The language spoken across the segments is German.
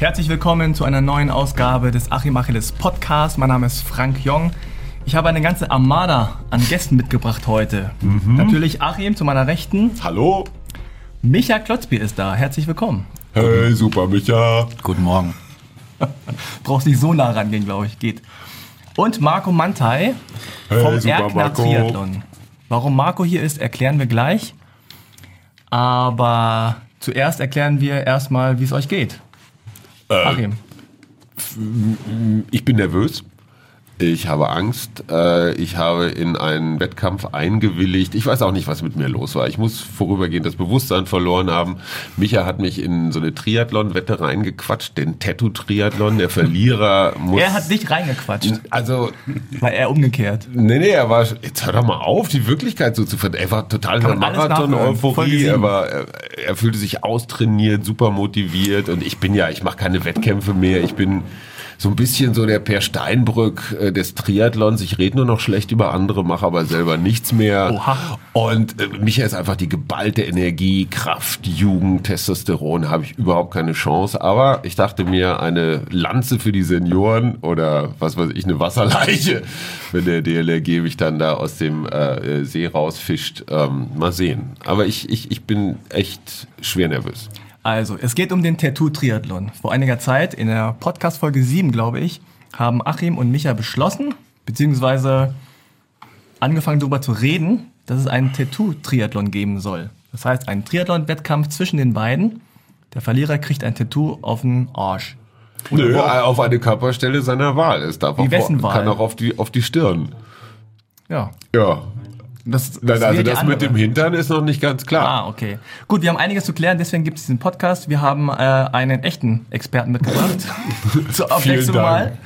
Herzlich willkommen zu einer neuen Ausgabe des Achim Achilles Podcast. Mein Name ist Frank Jong. Ich habe eine ganze Armada an Gästen mitgebracht heute. Mhm. Natürlich Achim zu meiner Rechten. Hallo. Micha Klotzbier ist da. Herzlich willkommen. Hey, super Micha. Guten Morgen. Brauchst nicht so nah rangehen, glaube ich. Geht. Und Marco Mantai Hey, vom super Erkner Marco. Triathlon. Warum Marco hier ist, erklären wir gleich. Aber zuerst erklären wir erstmal, wie es euch geht. Äh, Achim. Ich bin nervös. Ich habe Angst. Äh, Ich habe in einen Wettkampf eingewilligt. Ich weiß auch nicht, was mit mir los war. Ich muss vorübergehend das Bewusstsein verloren haben. Micha hat mich in so eine Triathlon-Wette reingequatscht, den Tattoo-Triathlon. Der Verlierer muss... Er hat dich reingequatscht. Also, War er umgekehrt. nee, nee, er war, jetzt hör doch mal auf, die Wirklichkeit so zu ver... Er war total in der Marathon-Euphorie, er, war, er, er fühlte sich austrainiert, super motiviert und ich bin ja, ich mache keine Wettkämpfe mehr, ich bin so ein bisschen so der Per Steinbrück äh, des Triathlons. Ich rede nur noch schlecht über andere, mache aber selber nichts mehr. Oha. Und äh, Micha ist einfach die geballte Energie, Kraft, Jugend, Testosteron, habe ich überhaupt keine Chance. Aber ich dachte mir, eine Lanze für die Senioren oder was weiß ich, eine Wasserleiche, wenn der DLRG mich dann da aus dem äh, See rausfischt. Ähm, mal sehen. Aber ich, ich, ich bin echt schwer nervös. Also, es geht um den Tattoo-Triathlon. Vor einiger Zeit, in der Podcast-Folge 7, glaube ich, haben Achim und Micha beschlossen, beziehungsweise angefangen darüber zu reden, dass es einen Tattoo-Triathlon geben soll. Das heißt, ein Triathlon-Wettkampf zwischen den beiden. Der Verlierer kriegt ein Tattoo auf den Arsch. Nö, auf eine Körperstelle seiner Wahl. Es darf Wie auch, kann auch auf die, auf die Stirn. Ja. Ja. Das, Nein, also das mit andere. dem Hintern ist noch nicht ganz klar. Ah, okay. Gut, wir haben einiges zu klären, deswegen gibt es diesen Podcast. Wir haben äh, einen echten Experten mitgebracht. Zur Abwechslung mal.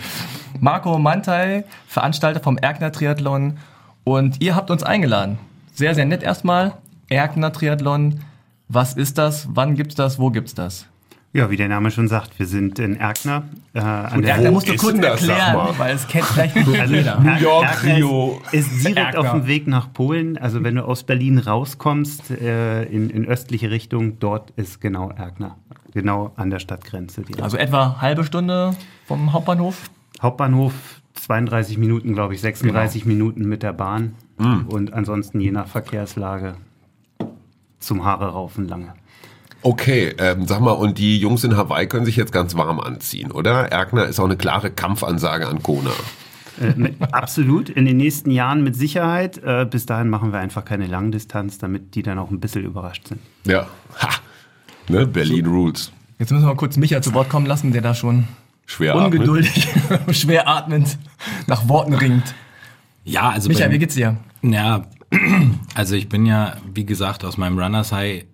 Marco Mantai, Veranstalter vom Erkner Triathlon. Und ihr habt uns eingeladen. Sehr, sehr nett erstmal. Erkner Triathlon. Was ist das? Wann gibt's das? Wo gibt's das? Ja, wie der Name schon sagt, wir sind in Erkner. Äh, an Und der Erkner musst du kurz das, erklären, weil es kennt vielleicht nicht also jeder. New York, Erkner Rio. Ist, ist direkt Erkner. auf dem Weg nach Polen. Also wenn du aus Berlin rauskommst äh, in, in östliche Richtung, dort ist genau Erkner. Genau an der Stadtgrenze. direkt. Also etwa halbe Stunde vom Hauptbahnhof. Hauptbahnhof 32 Minuten, glaube ich, 36 Genau. Minuten mit der Bahn. Mm. Und ansonsten je nach Verkehrslage zum Haare raufen lange. Okay, ähm, sag mal, und die Jungs in Hawaii können sich jetzt ganz warm anziehen, oder? Erkner ist auch eine klare Kampfansage an Kona. Äh, mit, absolut, in den nächsten Jahren mit Sicherheit. Äh, bis dahin machen wir einfach keine Langdistanz, damit die dann auch ein bisschen überrascht sind. Ja, ha, ne, Berlin Rules. Jetzt müssen wir mal kurz Micha zu Wort kommen lassen, der da schon Schwer ungeduldig, schwer atmend nach Worten ringt. Ja, also Micha, wie geht's dir? Ja, also ich bin ja, wie gesagt, aus meinem Runners High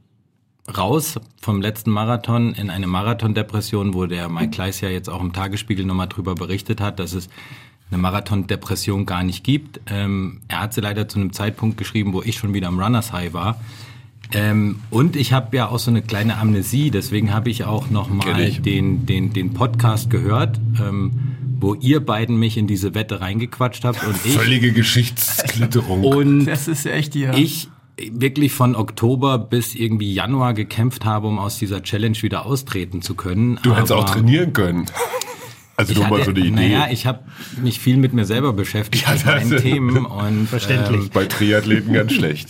raus vom letzten Marathon in eine Marathondepression, wo der Mike Kleiss ja jetzt auch im Tagesspiegel nochmal drüber berichtet hat, dass es eine Marathondepression gar nicht gibt. Ähm, er hat sie leider zu einem Zeitpunkt geschrieben, wo ich schon wieder am Runners High war. Ähm, und ich habe ja auch so eine kleine Amnesie, deswegen habe ich auch noch Kenn mal ich. den, den, den Podcast gehört, ähm, wo ihr beiden mich in diese Wette reingequatscht habt und ich Völlige Geschichtsklitterung. und Das ist ja echt hier. ich wirklich von Oktober bis irgendwie Januar gekämpft habe, um aus dieser Challenge wieder austreten zu können. du hättest auch trainieren können. Also ich nur mal hatte- so eine Idee. Naja, ich habe mich viel mit mir selber beschäftigt, Ja, mit meinen Themen und Verständlich. Ähm, Bei Triathleten ganz schlecht.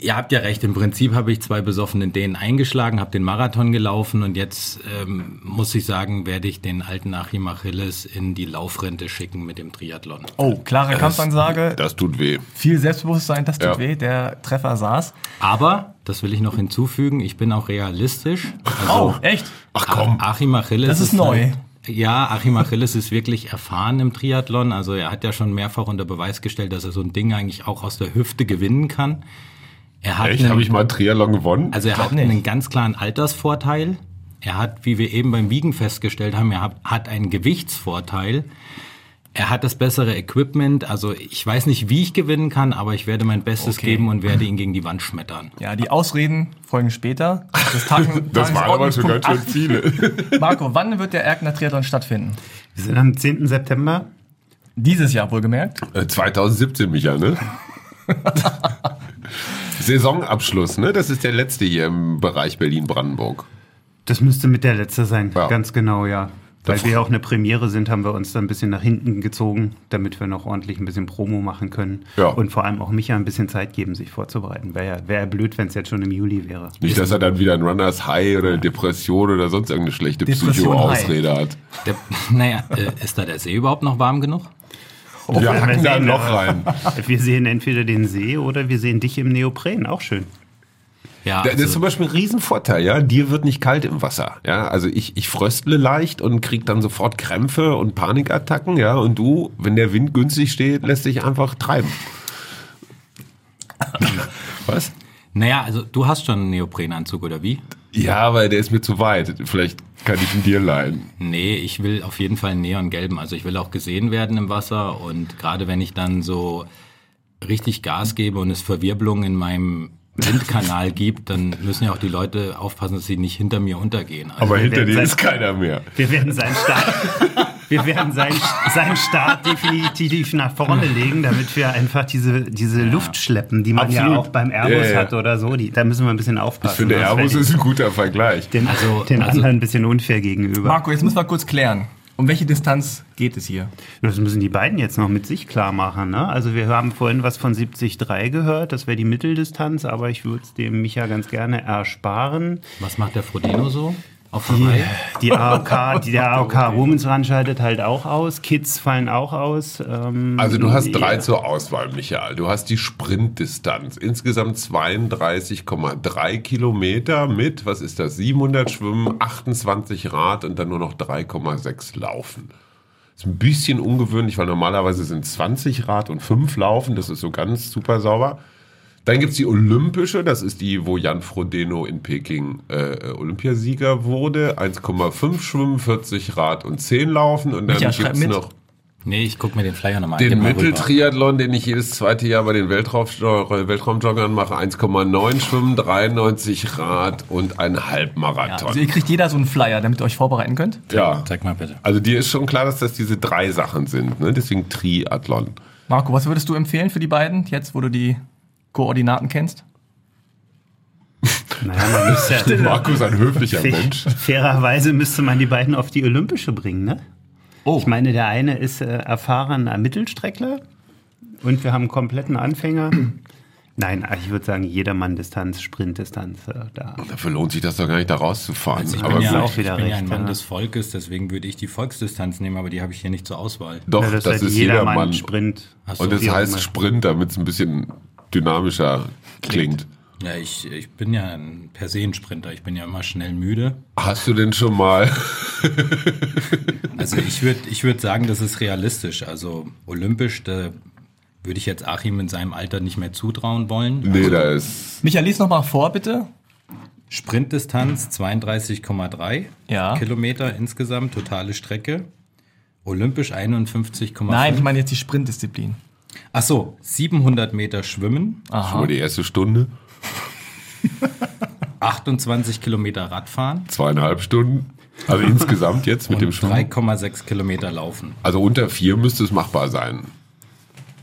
Ihr habt ja recht, im Prinzip habe ich zwei besoffenen Dänen eingeschlagen, habe den Marathon gelaufen und jetzt ähm, muss ich sagen, werde ich den alten Achim Achilles in die Laufrente schicken mit dem Triathlon. oh, klare Kampfansage. Das tut weh. Viel Selbstbewusstsein, das tut Ja. weh. Der Treffer saß. Aber, das will ich noch hinzufügen, ich bin auch realistisch. Also, Oh, echt? Ach komm. Achim Achilles Das ist neu. Halt, ja, Achim Achilles ist wirklich erfahren im Triathlon. Also er hat ja schon mehrfach unter Beweis gestellt, dass er so ein Ding eigentlich auch aus der Hüfte gewinnen kann. Er hat Echt? einen- Habe ich mal einen Triathlon gewonnen? also er hat nicht. einen ganz klaren Altersvorteil. Er hat, wie wir eben beim Wiegen festgestellt haben, er hat, hat einen Gewichtsvorteil. Er hat das bessere Equipment. Also ich weiß nicht, wie ich gewinnen kann, aber ich werde mein Bestes Okay. geben und werde ihn gegen die Wand schmettern. Ja, die Ausreden folgen später. Das, Tagen, das waren aber schon ganz schön viele. 8. Marco, wann wird der Erkner Triathlon stattfinden? Wir sind am 10. September. Dieses Jahr wohlgemerkt. Äh, 2017, Micha, ne? Saisonabschluss, ne? Das ist der letzte hier im Bereich Berlin-Brandenburg. Das müsste mit der letzte sein, Ja. ganz genau, ja. Weil wir auch eine Premiere sind, haben wir uns dann ein bisschen nach hinten gezogen, damit wir noch ordentlich ein bisschen Promo machen können. Ja. Und vor allem auch Micha ein bisschen Zeit geben, sich vorzubereiten. Wäre ja, wär ja blöd, wenn es jetzt schon im Juli wäre. Nicht, dass er dann wieder ein Runners High oder eine Depression oder sonst irgendeine schlechte Psycho-Ausrede hat. Der, naja, äh, ist da der See überhaupt noch warm genug? Wir werden hacken da ein sehen, Loch rein. Wir sehen entweder den See oder wir sehen dich im Neopren, auch schön. Ja, Das ist also, zum Beispiel ein Riesenvorteil, ja. Dir wird nicht kalt im Wasser, ja. Also ich, ich fröstle leicht und krieg dann sofort Krämpfe und Panikattacken, ja. Und du, wenn der Wind günstig steht, lässt dich einfach treiben. Was? naja, also du hast schon einen Neoprenanzug oder wie? Ja, aber der ist mir zu weit. Vielleicht kann ich ihn dir leihen. Nee, ich will auf jeden Fall einen neongelben. Also ich will auch gesehen werden im Wasser und gerade wenn ich dann so richtig Gas gebe und es Verwirbelungen in meinem Windkanal gibt, dann müssen ja auch die Leute aufpassen, dass sie nicht hinter mir untergehen. Also, Aber hinter dir sein- ist keiner mehr. Wir werden seinen Start, wir werden seinen, seinen Start definitiv nach vorne legen, damit wir einfach diese, diese Luft schleppen, die man ja Absolut. auch beim Airbus Ja, ja. hat oder so. Die, da müssen wir ein bisschen Ich aufpassen. finde, sonst Airbus ist ein guter Vergleich. den, Also- den also- anderen ein bisschen unfair gegenüber. Marco, jetzt müssen wir kurz klären. Um welche Distanz geht es hier? Das müssen die beiden jetzt noch mit sich klar machen. Ne? Also wir haben vorhin was von 70,3 gehört, das wäre die Mitteldistanz, aber ich würde es dem Micha ganz gerne ersparen. was macht der Frodeno so? Auf Hawaii? Die AOK, die, der AOK Women's Run scheidet halt auch aus, Kids fallen auch aus. Ähm, Also du hast drei zur Auswahl, Michael. Du hast die Sprintdistanz. Insgesamt 32,3 Kilometer mit, was ist das, 700 Schwimmen, 28 Rad und dann nur noch 3,6 Laufen. Ist ein bisschen ungewöhnlich, weil normalerweise sind 20 Rad und 5 Laufen. Das ist so ganz super sauber. Dann gibt's die Olympische, das ist die, wo Jan Frodeno in Peking äh, Olympiasieger wurde. 1,5 Schwimmen, 40 Rad und 10 Laufen. Und dann gibt's mit. noch Nee, ich guck mir den Flyer nochmal den mal rüber. Mitteltriathlon, den ich jedes zweite Jahr bei den Weltraum Weltraumjoggern mache, 1,9 Schwimmen, 93 Rad und ein Ja, Halbmarathon. also ihr kriegt jeder so einen Flyer, damit ihr euch vorbereiten könnt. Ja, Zeig mal bitte. also dir ist schon klar, dass das diese drei Sachen sind, ne? deswegen Triathlon. Marco, was würdest du empfehlen für die beiden, jetzt wo du die Koordinaten kennst? Naja, man müsste, Markus, ein höflicher Fair- Mensch. Fairerweise müsste man die beiden auf die Olympische bringen, ne? Oh. Ich meine, der eine ist äh, erfahrener Mittelstreckler und wir haben einen kompletten Anfänger. Nein, ich würde sagen, jedermann Distanz, Sprintdistanz. Äh, da. Dafür lohnt sich das doch gar nicht, da rauszufahren. Also ich aber bin, ja, auch wieder ich bin ja recht, ein Mann ja. des Volkes, deswegen würde ich die Volksdistanz nehmen, aber die habe ich hier nicht zur Auswahl. doch, Ja, das, halt ist jedermann. Sprint. Ach so, Und auch heißt. Sprint, damit es ein bisschen dynamischer klingt. Ja, ich, ich bin ja ein, per se ein Sprinter. Ich bin ja immer schnell müde. Hast du denn schon mal Also ich würde ich würd sagen, das ist realistisch. Also olympisch, da würde ich jetzt Achim in seinem Alter nicht mehr zutrauen wollen. Nee, da ist. Micha, lies noch mal vor, bitte. Sprintdistanz 32,3 Ja. Kilometer insgesamt, totale Strecke. Olympisch 51,5. Nein, ich meine jetzt die Sprintdisziplin. Ach so, 700 Meter Schwimmen, Schon Aha. mal die erste Stunde, 28 Kilometer Radfahren zweieinhalb Stunden. Also insgesamt jetzt mit und dem Schwimmen. 3,6 Kilometer Laufen. Also unter vier müsste es machbar sein.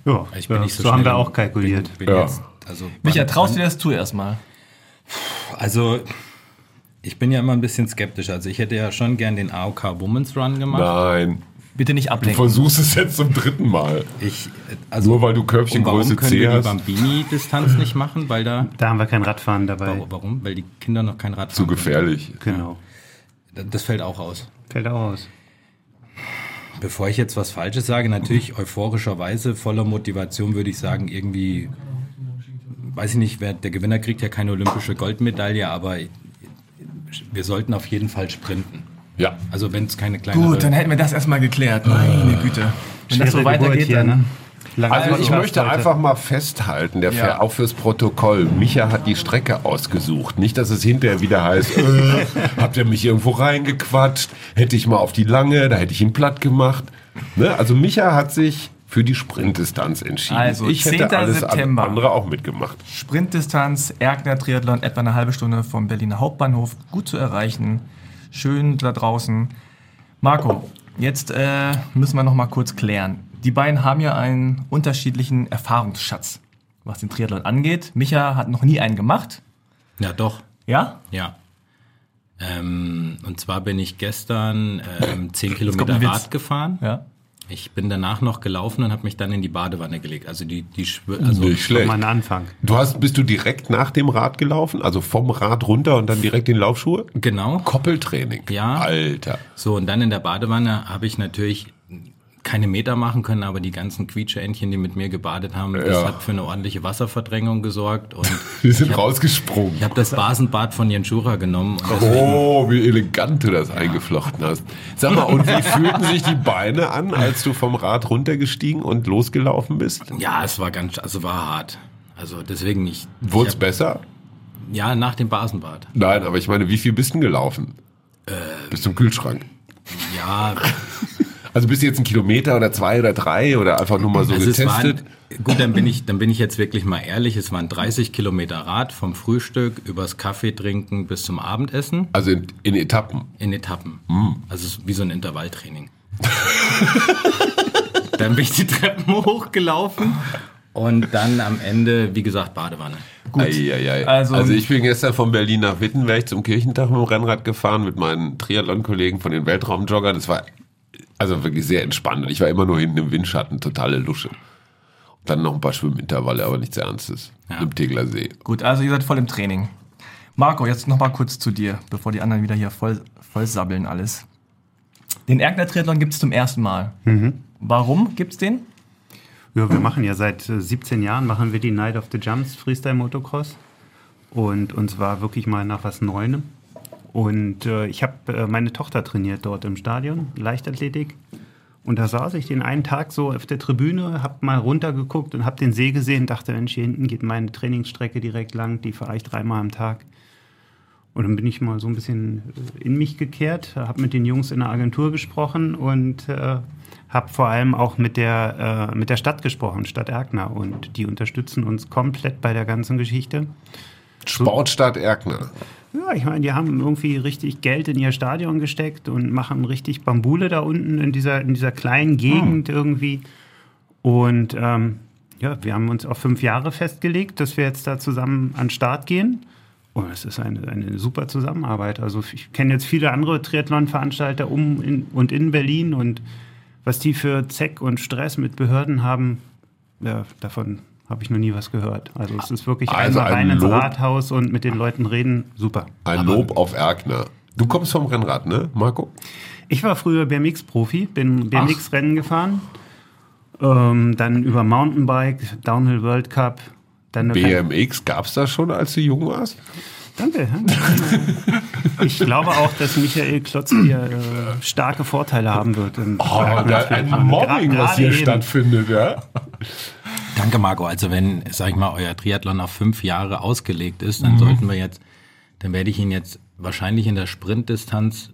Ja, Ich bin ja, nicht so, so haben wir auch kalkuliert. Bin, bin Ja. jetzt, also, Micha, traust du dir das zu erstmal? Also, ich bin ja immer ein bisschen skeptisch. Also, ich hätte ja schon gern den AOK Women's Run gemacht. Nein. Bitte nicht Du ablenken. versuchst es jetzt zum dritten Mal. Ich, also, Nur weil du und warum Körbchengröße können C wir die hast. Bambini-Distanz nicht machen? Weil da, Da haben wir kein Radfahren dabei. warum? warum? Weil die Kinder noch kein Rad Zu gefährlich. Genau. können. Das fällt auch aus. Fällt auch aus. Bevor ich jetzt was Falsches sage, natürlich euphorischerweise, voller Motivation würde ich sagen, irgendwie, weiß ich nicht, wer, der Gewinner kriegt ja keine olympische Goldmedaille, aber wir sollten auf jeden Fall sprinten. Ja. Also wenn es keine kleine Gut, dann hätten wir das erstmal geklärt. Meine Güte. Wenn das so weitergeht, hier, dann... ne? Lange Also ich möchte heute. einfach mal festhalten, der Ja. auch fürs Protokoll. Micha hat die Strecke ausgesucht. Nicht, dass es hinterher wieder heißt, äh, habt ihr mich irgendwo reingequatscht? Hätte ich mal auf die lange, da hätte ich ihn platt gemacht. Ne? Also Micha hat sich für die Sprintdistanz entschieden. Also, ich hätte 10. alles September. andere auch mitgemacht. Sprintdistanz, Erkner Triathlon, etwa eine halbe Stunde vom Berliner Hauptbahnhof, gut zu erreichen. Schön da draußen. Marco, jetzt äh, müssen wir noch mal kurz klären. Die beiden haben ja einen unterschiedlichen Erfahrungsschatz, was den Triathlon angeht. Micha hat noch nie einen gemacht. Ja, doch. Ja? Ja. Ähm, und zwar bin ich gestern ähm, 10 Kilometer. Rad gefahren. Ja. Ich bin danach noch gelaufen und habe mich dann in die Badewanne gelegt. Also die, die Schw- also Nicht schlecht. Mal ein Anfang. Du hast, bist du direkt nach dem Rad gelaufen? Also vom Rad runter und dann direkt in Laufschuhe? genau. Koppeltraining. Ja. Alter. So, und dann in der Badewanne habe ich natürlich keine Meter machen können, aber die ganzen Quietscheentchen, die mit mir gebadet haben, das Ja. hat für eine ordentliche Wasserverdrängung gesorgt. Und Wir sind ich habe rausgesprungen. hab das Basenbad von Jenschura genommen. Oh, wie elegant du das eingeflochten hast. Sag mal, und wie fühlten sich die Beine an, als du vom Rad runtergestiegen und losgelaufen bist? Ja, es war ganz, also war hart. Also deswegen nicht. Wurde ich es hab- besser? Ja, nach dem Basenbad. Nein, aber ich meine, wie viel bist du gelaufen? Äh. Bis zum Kühlschrank. Ja, Also bist du jetzt ein Kilometer oder zwei oder drei oder einfach nur mal so also es waren, getestet? gut, dann bin ich, dann bin ich jetzt wirklich mal ehrlich. Es waren 30 Kilometer Rad vom Frühstück übers Kaffee trinken bis zum Abendessen Also in, in Etappen. in Etappen. Hm. Also es ist wie so ein Intervalltraining. dann bin ich die Treppen hochgelaufen und dann am Ende, wie gesagt, Badewanne. Gut. Eieiei. Also- Also, ich bin gestern von Berlin nach Wittenberg zum Kirchentag mit dem Rennrad gefahren mit meinen Triathlon-Kollegen von den Weltraumjoggern. Das war also wirklich sehr entspannt. Ich war immer nur hinten im Windschatten, totale Lusche. Dann noch ein paar Schwimmintervalle, aber nichts Ernstes. Ja. Im Tegler See. Gut, also ihr seid voll im Training. Marco, jetzt noch mal kurz zu dir, bevor die anderen wieder hier voll, voll sabbeln alles. Den Erkner Triathlon gibt es zum ersten Mal. Warum gibt's den? Ja, wir machen ja seit äh, 17 Jahren machen wir die Night of the Jumps Freestyle Motocross und uns war wirklich mal nach was Neuem. Und äh, ich habe äh, meine Tochter trainiert dort im Stadion, Leichtathletik. Und da saß ich den einen Tag so auf der Tribüne, hab mal runtergeguckt und hab den See gesehen, dachte, Mensch, hier hinten geht meine Trainingsstrecke direkt lang, die fahre ich dreimal am Tag. Und dann bin ich mal so ein bisschen äh, in mich gekehrt, habe mit den Jungs in der Agentur gesprochen und äh, habe vor allem auch mit der, äh, mit der Stadt gesprochen, Stadt Erkner. Und die unterstützen uns komplett bei der ganzen Geschichte. Sportstadt Erkner. Ja, ich meine, die haben irgendwie richtig Geld in ihr Stadion gesteckt und machen richtig Bambule da unten in dieser, in dieser kleinen Gegend irgendwie. Und ähm, ja, wir haben uns auf fünf Jahre festgelegt, dass wir jetzt da zusammen an den Start gehen. Und es ist eine, eine super Zusammenarbeit. Also ich kenne jetzt viele andere Triathlon-Veranstalter um in, und in Berlin und was die für Zeck und Stress mit Behörden haben, ja, davon habe ich noch nie was gehört. Also es ist wirklich Also einmal ein rein ins Lob. Rathaus und mit den Leuten reden, super. Ein Lob auf Erkner. Du kommst vom Rennrad, ne, Marco? Ich war früher BMX-Profi, bin BMX-Rennen gefahren, ähm, dann über Mountainbike, Downhill World Cup, dann BMX gab's das schon, als du jung warst? Danke. Ich glaube auch, dass Michael Klotz hier äh, starke Vorteile haben wird. Oh, da, ein. Mobbing, was hier eben. stattfindet, ja? Danke, Marco. Also wenn, sag ich mal, euer Triathlon auf fünf Jahre ausgelegt ist, Mhm. dann sollten wir jetzt, dann werde ich ihn jetzt wahrscheinlich in der Sprintdistanz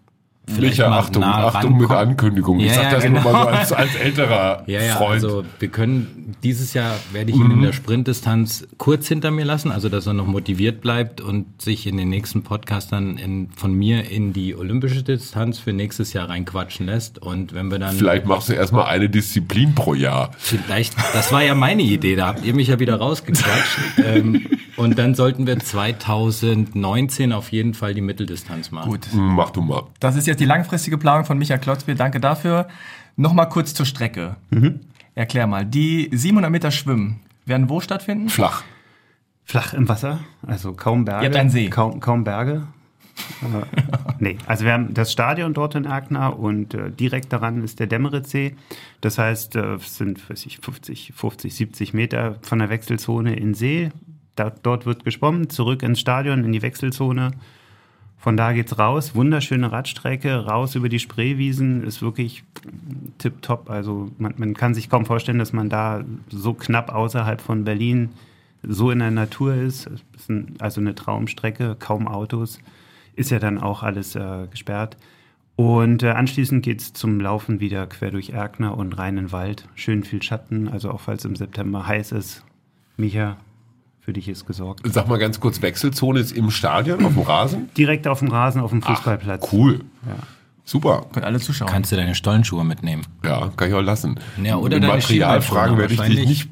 vielleicht Micha, mal Achtung, nah Achtung mit. Ankündigung. Ich Ja, sag ja, das genau. nur mal so als, als älterer Ja, ja, Freund. also wir können, dieses Jahr werde ich ihn Mhm. in der Sprintdistanz kurz hinter mir lassen, also dass er noch motiviert bleibt und sich in den nächsten Podcast dann in, von mir in die olympische Distanz für nächstes Jahr reinquatschen lässt. Und wenn wir dann Vielleicht machst du erstmal eine Disziplin pro Jahr. Vielleicht, das war ja meine Idee, da habt ihr mich ja wieder rausgequatscht. ähm, und dann sollten wir 2019 auf jeden Fall die Mitteldistanz machen. Gut. Hm, Mach du mal. Das ist jetzt die langfristige Planung von Michael Klotzbier. Danke dafür. Nochmal kurz zur Strecke. Erklär mal. Die 700 Meter Schwimmen werden wo stattfinden? Flach. Flach im Wasser, also kaum Berge. Ihr habt einen See. Kaum, kaum Berge. äh, nee, also wir haben das Stadion dort in Erkner und äh, direkt daran ist der Demmeritzsee. Das heißt, äh, es sind weiß ich, 50, 50, 70 Meter von der Wechselzone in See. Da, dort wird geschwommen, zurück ins Stadion, in die Wechselzone. Von da geht's raus. Wunderschöne Radstrecke, raus über die Spreewiesen. Ist wirklich tipptopp. Also man, man kann sich kaum vorstellen, dass man da so knapp außerhalb von Berlin so in der Natur ist. Ist ein, also eine Traumstrecke, kaum Autos. Ist ja dann auch alles äh, gesperrt. Und äh, anschließend geht's zum Laufen wieder quer durch Erkner und rein in den Wald. Schön viel Schatten, also auch falls im September heiß ist. Micha, für dich ist gesorgt. Sag mal ganz kurz, Wechselzone ist im Stadion, auf dem Rasen? Direkt auf dem Rasen, auf dem Fußballplatz. Cool. Super. Können alle zuschauen. Kannst du deine Stollenschuhe mitnehmen? Ja, kann ich auch lassen. Ja, oder Materialfragen werde ich dich nicht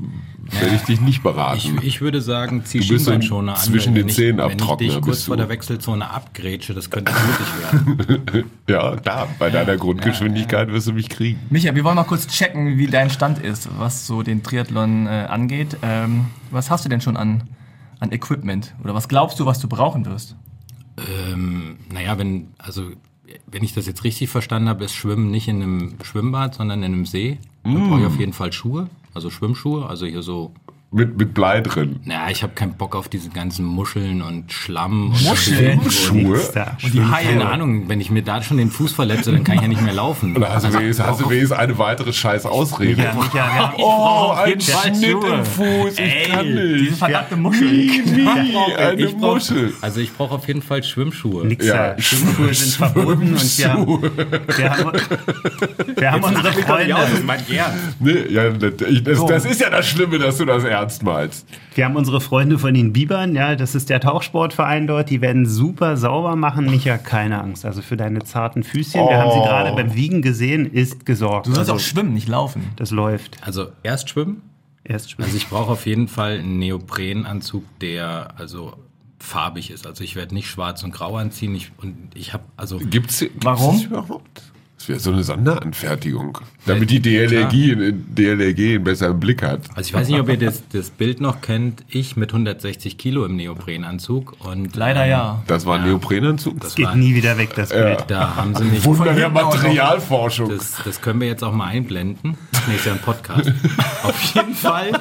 werde ich dich nicht beraten. Ich, ich würde sagen, zieh Du bist so Schienbeinschoner an. zwischen den ich- Zähnen Wenn ich dich kurz vor der Wechselzone abgrätsche, das könnte blutig werden. ja, klar, bei deiner Grundgeschwindigkeit wirst du mich kriegen. Micha, wir wollen mal kurz checken, wie dein Stand ist, was so den Triathlon äh, angeht. Ähm, was hast du denn schon an, an Equipment? Oder was glaubst du, was du brauchen wirst? ähm, naja, wenn, also, wenn ich das jetzt richtig verstanden habe, ist Schwimmen nicht in einem Schwimmbad, sondern in einem See. Da brauche ich auf jeden Fall Schuhe, also Schwimmschuhe, also hier so Mit, mit Blei drin. Naja, ich habe keinen Bock auf diese ganzen Muscheln und Schlamm. Muscheln? Und Schuhe? Nix da. Und die Haie. Keine Ahnung, wenn ich mir da schon den Fuß verletze, dann kann ich ja nicht mehr laufen. Oder hast du wenigstens, eine weitere scheiß Ausrede? Ja, haben- Oh, ein Schnitt Schuhe. im Fuß, ich kann nicht. Diese verdammte Muschel. Wie, wie, eine Ich brauch- Muschel. Also ich brauche auf jeden Fall Schwimmschuhe. Nix Ja, da. Schwimmschuhe sind verboten und wir haben, wir haben, wir haben unsere Freunde, Nee, ja, das, das ist ja das Schlimme, dass du das meinst. wir haben unsere Freunde von den Bibern, ja, das ist der Tauchsportverein dort, die werden super sauber machen. Micha, keine Angst. Also für deine zarten Füßchen, wir haben sie Oh. gerade beim Wiegen gesehen, ist gesorgt. Du sollst also, auch schwimmen, nicht laufen. das läuft. Also erst schwimmen. Erst schwimmen. Also ich brauche auf jeden Fall einen Neoprenanzug, der also farbig ist. Also ich werde nicht schwarz und grau anziehen. Ich, und ich habe also Gibt's, gibt's Warum? das überhaupt? Das wäre so eine Sonderanfertigung. Damit die DLRG, in- DLRG einen besseren Blick hat. Also ich weiß nicht, ob ihr das, das Bild noch kennt. Ich mit 160 Kilo im Neoprenanzug und Leider ähm, ja. Das war ein Neoprenanzug. Das Geht war, nie wieder weg, das Bild. da haben sie mich. Wunder der hinten auch noch. Materialforschung. Das, das können wir jetzt auch mal einblenden. Nee, ist ja ein Podcast. Auf jeden Fall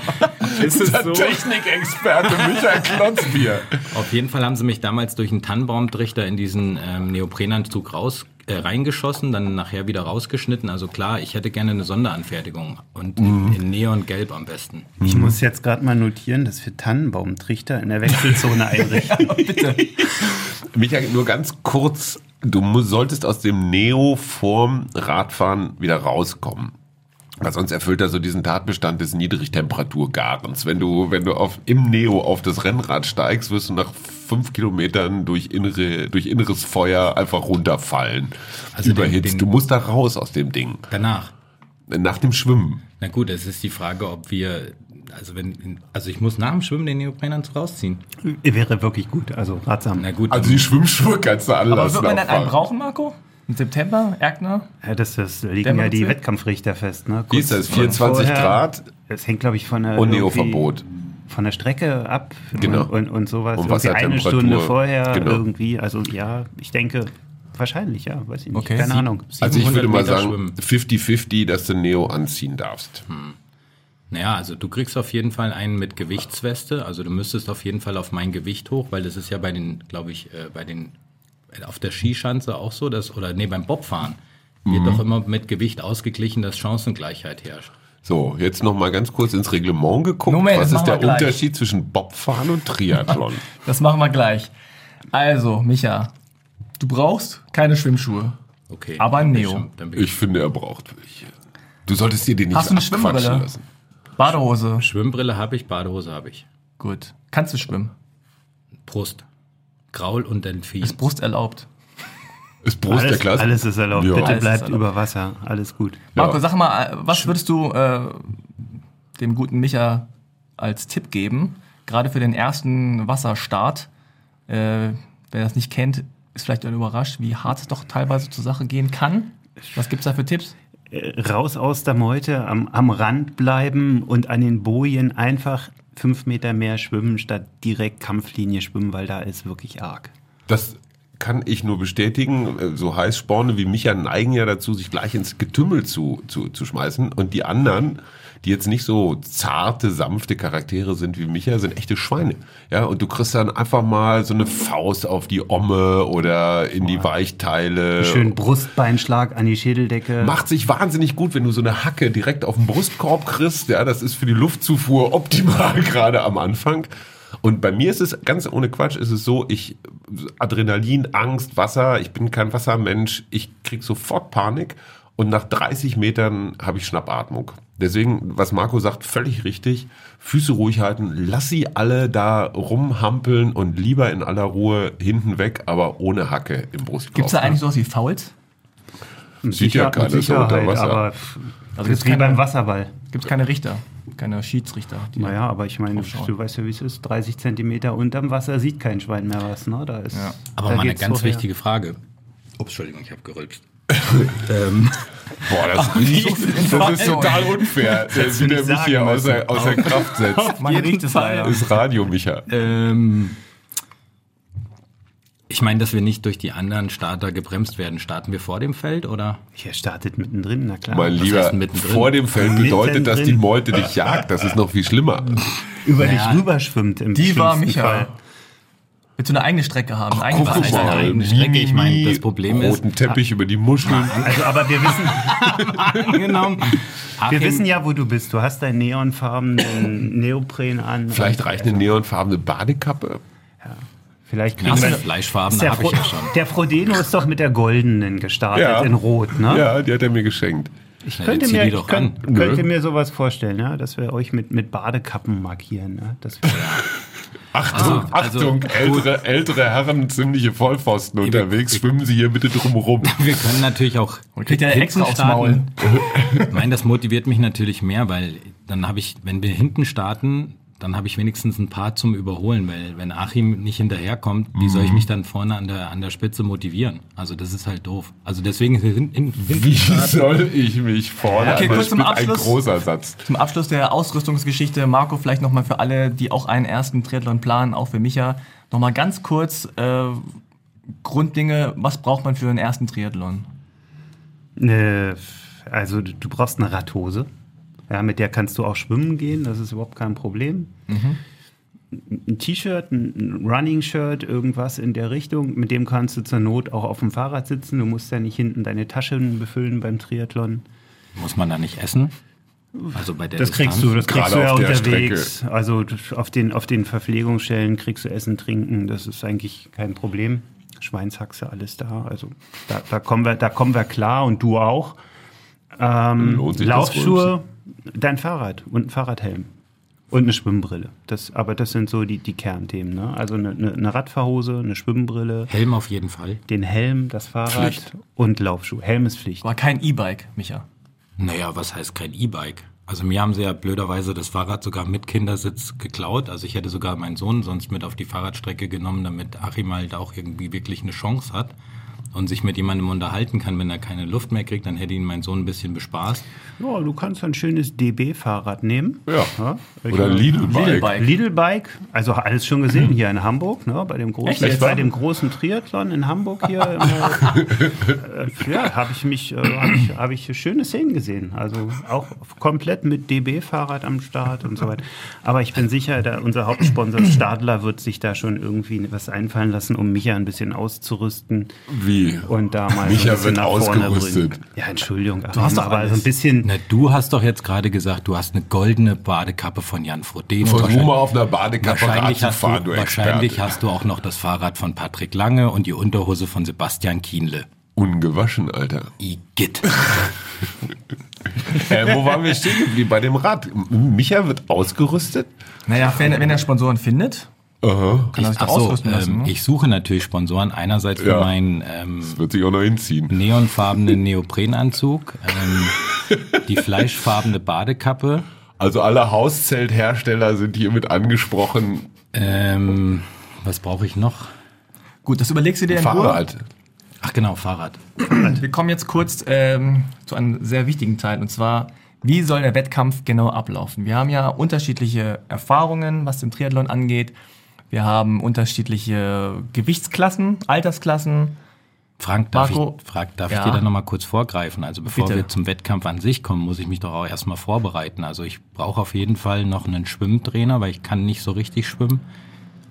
ist es Der so. Technikexperte Michael Klotzbier. Auf jeden Fall haben sie mich damals durch einen Tannenbaumtrichter in diesen ähm, Neoprenanzug raus äh, reingeschossen, dann nachher wieder rausgeschnitten. Also klar, ich hätte gerne eine Sonderanfertigung und in, in Neongelb am besten. Ich muss jetzt gerade mal notieren, dass wir Tannenbaumtrichter in der Wechselzone einrichten. Michael, nur ganz kurz. Du solltest aus dem Neo vorm Radfahren wieder rauskommen. Weil sonst erfüllt er so diesen Tatbestand des Niedrigtemperaturgarens. Wenn du, wenn du auf, im Neo auf das Rennrad steigst, wirst du nach fünf Kilometern durch, innere, durch inneres Feuer einfach runterfallen. Also den- Überhitzt. den- du musst da raus aus dem Ding. Danach. Nach dem Schwimmen. Na gut, es ist die Frage, ob wir, also wenn, also ich muss nach dem Schwimmen den Neoprenanzug rausziehen. Wäre wirklich gut, also ratsam. Na gut, Also die Schwimmschuhe kannst du Aber anlassen. wird man dann einen brauchen, Marco? Im September, Erkner? Ja, das, das legen Der ja die? Wettkampfrichter fest. Ne? Wie ist das? Kurz 24 vorher. Grad? Es hängt, glaube ich, von der, Und Neoverbot. von der Strecke ab Genau. und, und, und sowas. Und Irgendwie eine. Stunde vorher Genau. irgendwie. Also ja, ich denke, wahrscheinlich, ja, weiß ich nicht. Okay. Keine Sie- Ahnung. Also ich 700 würde mal Meter sagen, schwimmen. 50-50, dass du Neo anziehen darfst. Naja, also du kriegst auf jeden Fall einen mit Gewichtsweste. Also du müsstest auf jeden Fall auf mein Gewicht hoch, weil das ist ja bei den, glaube ich, äh, bei den auf der Skischanze auch so, dass oder nee beim Bobfahren wird Mhm. doch immer mit Gewicht ausgeglichen, dass Chancengleichheit herrscht. So, jetzt noch mal ganz kurz ins Reglement geguckt. Moment, Was ist der. Unterschied zwischen Bobfahren und Triathlon? Das machen wir gleich. Also, Micha, du brauchst keine Schwimmschuhe. Okay. Aber ein Neo. ich ich finde, er braucht welche. Du solltest dir den nicht Hast du eine abquatschen Schwimmbrille? lassen. Badehose. Schwimmbrille habe ich, Badehose habe ich. Gut. Kannst du schwimmen? Brust. Graul und Delfin. Ist Brust erlaubt? Ist Brust der Alles, Klasse? alles ist erlaubt. Ja. Bitte Alles bleibt erlaubt. über Wasser. Alles gut. Marco, sag mal, äh, was würdest du äh, dem guten Micha als Tipp geben, gerade für den ersten Wasserstart? Äh, wer das nicht kennt, ist vielleicht überrascht, wie hart es doch teilweise zur Sache gehen kann. Was gibt's da für Tipps? Äh, Raus aus der Meute, am, am Rand bleiben und an den Bojen einfach fünf Meter mehr schwimmen, statt direkt Kampflinie schwimmen, weil da ist wirklich arg. Das kann ich nur bestätigen. So Heißsporne wie Micha neigen ja dazu, sich gleich ins Getümmel zu, zu, zu schmeißen. Und die anderen, die jetzt nicht so zarte, sanfte Charaktere sind wie Micha, sind echte Schweine. Ja, und du kriegst dann einfach mal so eine Faust auf die Omme oder in die Weichteile. Schön Brustbeinschlag an die Schädeldecke. Macht sich wahnsinnig gut, wenn du so eine Hacke direkt auf den Brustkorb kriegst. Ja, das ist für die Luftzufuhr optimal gerade am Anfang. Und bei mir ist es ganz ohne Quatsch, ist es so, ich Adrenalin, Angst, Wasser, ich bin kein Wassermensch, ich krieg sofort Panik und nach 30 Metern habe ich Schnappatmung. Deswegen, was Marco sagt, völlig richtig. Füße ruhig halten, lass sie alle da rumhampeln und lieber in aller Ruhe hinten weg, aber ohne Hacke im Brustkorb. Gibt's da eigentlich sowas wie Fouls? Mit Sieht ja Sicher- mit keiner so unter Sicherheit, Wasser. aber Also Das ist wie keine, beim Wasserball. gibt's keine Richter, keine Schiedsrichter. die- Naja, aber ich meine, du weißt ja, wie es ist. 30 Zentimeter unterm Wasser sieht kein Schwein mehr was. Ne? Da ist, Ja. Aber da mal eine ganz vorher. wichtige Frage. Ups, Entschuldigung, ich habe gerülpst. ähm, Boah, das, riecht, das ist total unfair, Hättest du wie der mich hier außer, außer Kraft setzt. Man riecht es leider. Das ist Radio, Micha. ähm, ich meine, dass wir nicht durch die anderen Starter gebremst werden. Starten wir vor dem Feld oder? Hier startet mittendrin, na klar. Mein Lieber, mittendrin? vor dem Feld bedeutet, dass die. Meute dich jagt. Das ist noch viel schlimmer. Über Naja, dich rüberschwimmt im Die war Micha. Fall. Willst du eine eigene Strecke haben? Eine eigene Guck Wasserstrecke? eine mal, eigene Strecke. Ich meine, das Problem ist- roten Teppich über die Muscheln. Also, aber wir wissen, Angenommen. wir wissen ja, wo du bist. Du hast deinen neonfarbenen Neopren an. Vielleicht reicht eine neonfarbene Badekappe. Vielleicht kriegen wir Fleischfarben, der, habe ich Fro ja schon. der Frodeno ist doch mit der goldenen gestartet in Rot, ne? Ja, die hat er mir geschenkt. Ich Ja, könnte mir, ich doch könnt, könnte mir sowas vorstellen, ja, dass wir euch mit, mit Badekappen markieren. Ne? Achtung, Ah, also, Achtung, ältere, ältere Herren, ziemliche Vollpfosten unterwegs, schwimmen Sie hier bitte drum Wir können natürlich auch. Kriegt ja Echse aufs Maul. Ich meine, das motiviert mich natürlich mehr, weil dann habe ich, wenn wir hinten starten, dann habe ich wenigstens ein paar zum Überholen, weil wenn Achim nicht hinterherkommt, wie soll ich Mhm. mich dann vorne an der, an der Spitze motivieren? Also das ist halt doof. Also deswegen hin, hin, hinten Wie soll ich mich vorne Okay, an der kurz zum Spitze- Ein Abschluss. großer Satz. Zum Abschluss der Ausrüstungsgeschichte, Marco, vielleicht nochmal für alle, die auch einen ersten Triathlon planen, auch für Micha, nochmal ganz kurz äh, Grunddinge, was braucht man für einen ersten Triathlon? ne, also du, du brauchst eine Radhose. Ja, mit der kannst du auch schwimmen gehen, das ist überhaupt kein Problem. Ein T-Shirt, ein Running-Shirt, irgendwas in der Richtung, mit dem kannst du zur Not auch auf dem Fahrrad sitzen. Du musst ja nicht hinten deine Taschen befüllen beim Triathlon. Muss man da nicht essen? Also bei der Das kriegst Distanz? du, das kriegst Gerade du ja unterwegs. Also du- auf den, auf den Verpflegungsstellen kriegst du Essen, Trinken. Das ist eigentlich kein Problem. Schweinshaxe, alles da. Also da, da kommen wir, da kommen wir klar und du auch. Ähm, Lohnt sich das Laufschuhe, dein Fahrrad und ein Fahrradhelm und eine Schwimmbrille. Das, aber das sind so die, die Kernthemen. Ne? Also eine, eine, eine Radfahrhose, eine Schwimmbrille, Helm auf jeden Fall. den Helm, das Fahrrad Pflicht. und Laufschuhe. Helm ist Pflicht. War kein E-Bike, Micha. Naja, was heißt kein E-Bike? Also mir haben sie ja blöderweise das Fahrrad sogar mit Kindersitz geklaut. Also ich hätte sogar meinen Sohn sonst mit auf die Fahrradstrecke genommen, damit Achim halt auch irgendwie wirklich eine Chance hat und sich mit jemandem unterhalten kann, wenn er keine Luft mehr kriegt, dann hätte ihn mein Sohn ein bisschen bespaßt. Ja, du kannst ein schönes DB-Fahrrad nehmen. Ja. Ich Oder Lidl-Bike. Lidl-Bike. Also alles schon gesehen hier in Hamburg, ne, bei dem Echt großen, jetzt? bei dem großen Triathlon in Hamburg hier. Äh, ja, habe ich mich, äh, habe ich, hab ich schöne Szenen gesehen. Also auch komplett mit DB-Fahrrad am Start und so weiter. Aber ich bin sicher, da unser Hauptsponsor Stadler wird sich da schon irgendwie was einfallen lassen, um Micha ein bisschen auszurüsten Wie? Und da mal Micha ein bisschen wird ausgerüstet. Ja, Entschuldigung, Du hast doch aber alles. so ein bisschen. Na, du hast doch jetzt gerade gesagt, du hast eine goldene Badekappe von Jan Frodeno. Versuch Wahrscheinlich- mal auf einer Badekappe Wahrscheinlich, hast fahren, du, du wahrscheinlich Experte. hast du auch noch das Fahrrad von Patrick Lange und die Unterhose von Sebastian Kienle. Ungewaschen, Alter. Igitt. Äh, wo waren wir stehen geblieben? Bei dem Rad. Micha wird ausgerüstet. Naja, wenn, wenn er Sponsoren findet, Aha. kann er sich doch Ach so, ausrüsten lassen. ähm, ne? ich suche natürlich Sponsoren. Einerseits für Ja. meinen ähm, Wird sich auch noch hinziehen. neonfarbenen Neoprenanzug, ähm, die fleischfarbene Badekappe, Also alle Hauszelthersteller sind hiermit angesprochen. ähm, was brauche ich noch? Gut, das überlegst du dir in Ruhe. Fahrrad. Ach genau, Fahrrad. Wir kommen jetzt kurz ähm, zu einem sehr wichtigen Teil und zwar, wie soll der Wettkampf genau ablaufen? Wir haben ja unterschiedliche Erfahrungen, was den Triathlon angeht. Wir haben unterschiedliche Gewichtsklassen, Altersklassen. Frank, darf, Marco? ich, Frank, darf Ja. ich dir da nochmal kurz vorgreifen? Also bevor Bitte. wir zum Wettkampf an sich kommen, muss ich mich doch auch erstmal vorbereiten. Also ich brauche auf jeden Fall noch einen Schwimmtrainer, weil ich kann nicht so richtig schwimmen.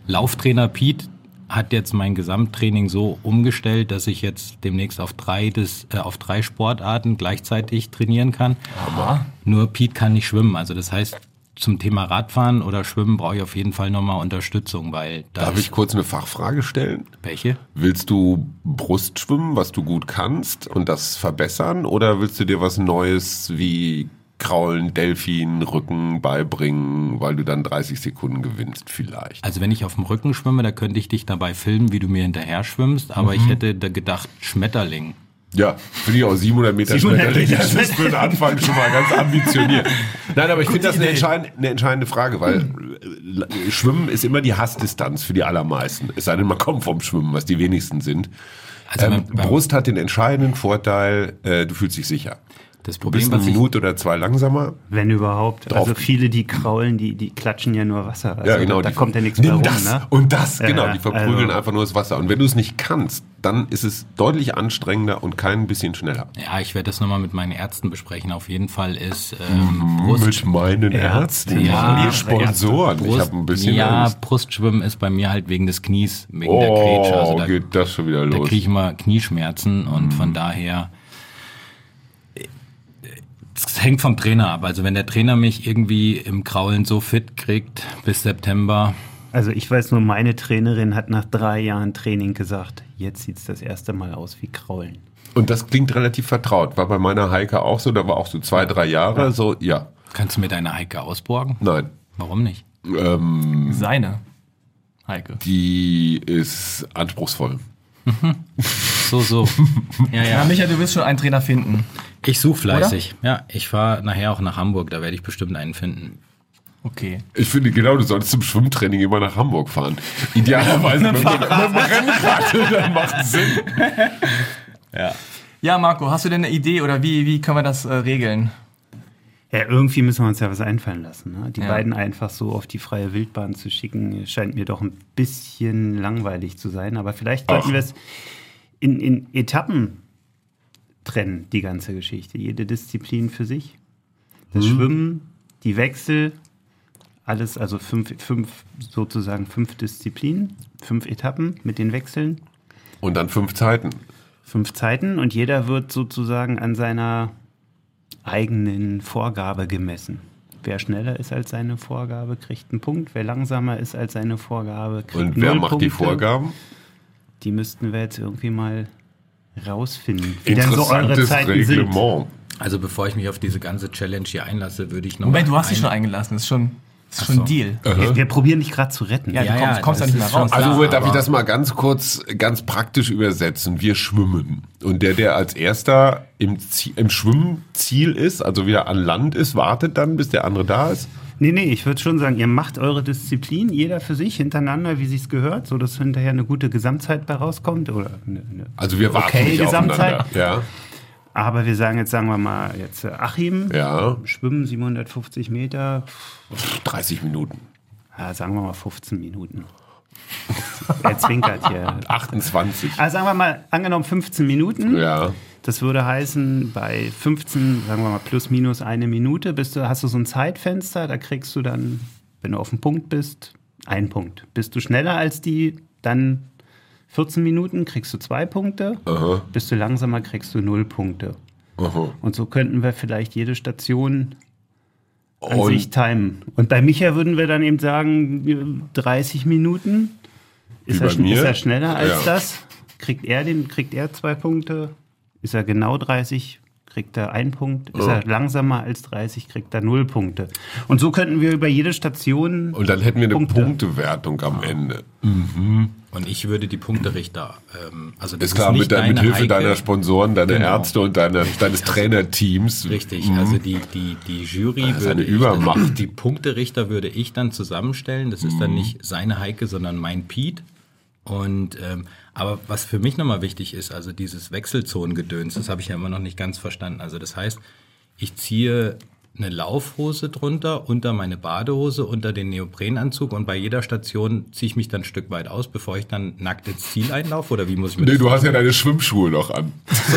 Lauftrainer Pete hat jetzt mein Gesamttraining so umgestellt, dass ich jetzt demnächst auf drei, des, äh, auf drei Sportarten gleichzeitig trainieren kann. Aha. Nur Pete kann nicht schwimmen. Also das heißt, zum Thema Radfahren oder Schwimmen brauche ich auf jeden Fall nochmal Unterstützung, weil da Darf ich kurz eine Fachfrage stellen? welche? Willst du Brust schwimmen, was du gut kannst und das verbessern? Oder willst du dir was Neues wie Kraulen, Delfin, Rücken beibringen, weil du dann 30 Sekunden gewinnst vielleicht? Also wenn ich auf dem Rücken schwimme, da könnte ich dich dabei filmen, wie du mir hinterher schwimmst, aber Mhm. ich hätte da gedacht, Schmetterling. Ja, finde ich auch 700 Meter 700 schmetterlich. Meter Das ist für den Anfang schon mal ganz ambitioniert. Nein, aber ich finde das eine entscheidende, eine entscheidende Frage, weil äh, Schwimmen ist immer die Hassdistanz für die allermeisten. Es sei denn, man kommt vom Schwimmen, was die wenigsten sind. Also ähm, beim- Brust hat den entscheidenden Vorteil, äh, du fühlst dich sicher. Das Problem, eine was ich, Minute oder zwei langsamer. Wenn überhaupt. Drauf. Also viele, die kraulen, die, die klatschen ja nur Wasser. Also Ja, genau. Da, die- kommt ja nichts mehr rum. das Ne? und das, genau. Die verprügeln also- einfach nur das Wasser. Und wenn du es nicht kannst, dann ist es deutlich anstrengender und kein bisschen schneller. ja, ich werde das nochmal mit meinen Ärzten besprechen. Auf jeden Fall ist ähm, Brust, Mit meinen Ärzten, Ja, die Sponsoren. ich habe ein bisschen ja, Angst. Brustschwimmen ist bei mir halt wegen des Knies, wegen der Grätsche. Also Oh, da, geht das schon wieder da los. kriege ich immer Knieschmerzen und von daher es hängt vom Trainer ab. Also wenn der Trainer mich irgendwie im Kraulen so fit kriegt bis September, Also ich weiß nur, meine Trainerin hat nach drei Jahren Training gesagt, jetzt sieht's das erste Mal aus wie Kraulen. Und das klingt relativ vertraut. War bei meiner Heike auch so, da war auch so zwei, drei Jahre, so, ja, kannst du mir deine Heike ausborgen? nein. Warum nicht? Ähm, Seine. Heike. die ist anspruchsvoll. So, so. Ja, Ja, ja. Micha, du wirst schon einen Trainer finden. Ich suche fleißig. Ja, ich fahre nachher auch nach Hamburg, da werde ich bestimmt einen finden. Okay. Ich finde genau, du solltest zum Schwimmtraining immer nach Hamburg fahren. Idealerweise mit, mit, mit dem Rennkarte, dann macht Sinn. Ja, Marco, hast du denn eine Idee oder wie, wie können wir das äh, regeln? Ja, irgendwie müssen wir uns ja was einfallen lassen. Ne? Die Ja. beiden einfach so auf die freie Wildbahn zu schicken, scheint mir doch ein bisschen langweilig zu sein. Aber vielleicht sollten wir es in, in Etappen trennen, die ganze Geschichte. Jede Disziplin für sich. Das Schwimmen, die Wechsel, alles, also fünf, fünf, sozusagen fünf Disziplinen, fünf Etappen mit den Wechseln, Und dann fünf Zeiten. fünf Zeiten und jeder wird sozusagen an seiner eigenen Vorgabe gemessen. Wer schneller ist als seine Vorgabe, kriegt einen Punkt. Wer langsamer ist als seine Vorgabe, kriegt Und wer macht die Punkte. Vorgaben? Die müssten wir jetzt irgendwie mal rausfinden. Wie denn so eure Interessantes Zeiten sind. Reglement. Also bevor ich mich auf diese ganze Challenge hier einlasse, würde ich noch Moment, du hast dich schon eingelassen. Das ist schon, das ist Ach schon so. ein Deal. Wir, wir probieren dich gerade zu retten. Ja, Ja, du ja, kommst, kommst da nicht mehr raus. klar. Also darf ich das mal ganz kurz, ganz praktisch übersetzen? Wir schwimmen. Und der, der als erster im, Zie- im Schwimmziel ist, also wieder an Land ist, wartet dann, bis der andere da ist. Nee, nee, ich würde schon sagen, ihr macht eure Disziplin, jeder für sich, hintereinander, wie sich's gehört, so dass hinterher eine gute Gesamtzeit bei rauskommt. Oder eine, eine Also wir warten okay nicht Gesamtzeit. Ja, Aber wir sagen jetzt, sagen wir mal, jetzt äh, Achim, ja, Schwimmen 750 Meter, 30 Minuten. ja, sagen wir mal 15 Minuten. er zwinkert hier. 28. Also sagen wir mal, angenommen 15 Minuten. Ja. Das würde heißen, bei 15, sagen wir mal plus minus eine Minute, bist du, hast du so ein Zeitfenster, da kriegst du dann, wenn du auf dem Punkt bist, einen Punkt. Bist du schneller als die, dann 14 Minuten kriegst du zwei Punkte. Aha, Bist du langsamer, kriegst du null Punkte. aha. Und so könnten wir vielleicht jede Station an Und- sich timen. Und bei Micha würden wir dann eben sagen, 30 Minuten. Ist, er, ist er schneller als Ja. das? Kriegt er, den, kriegt er zwei Punkte? Ist er genau 30? Kriegt er einen Punkt? Ist Ja. er langsamer als 30? Kriegt er null Punkte? Und so könnten wir über jede Station. Und dann hätten wir eine Punkte. Punktewertung am Ende. Und ich würde die Punkterichter, ähm, also das Ist klar, nicht mit, deiner, mit deine Hilfe Heike. deiner Sponsoren, deiner Genau. Ärzte und deiner, deines Trainerteams. Richtig, also die, die, die Jury ist würde eine ich Übermacht. Dann, die Punkterichter würde ich dann zusammenstellen. Das ist dann Mhm. nicht seine Heike, sondern mein Pete. Und ähm, aber was für mich nochmal wichtig ist, also dieses Wechselzonengedöns, das habe ich ja immer noch nicht ganz verstanden. Also das heißt, ich ziehe eine Laufhose drunter, unter meine Badehose, unter den Neoprenanzug und bei jeder Station ziehe ich mich dann ein Stück weit aus, bevor ich dann nackt ins Ziel einlaufe oder wie muss ich mir Nee, das du hast ja deine Schwimmschuhe noch an.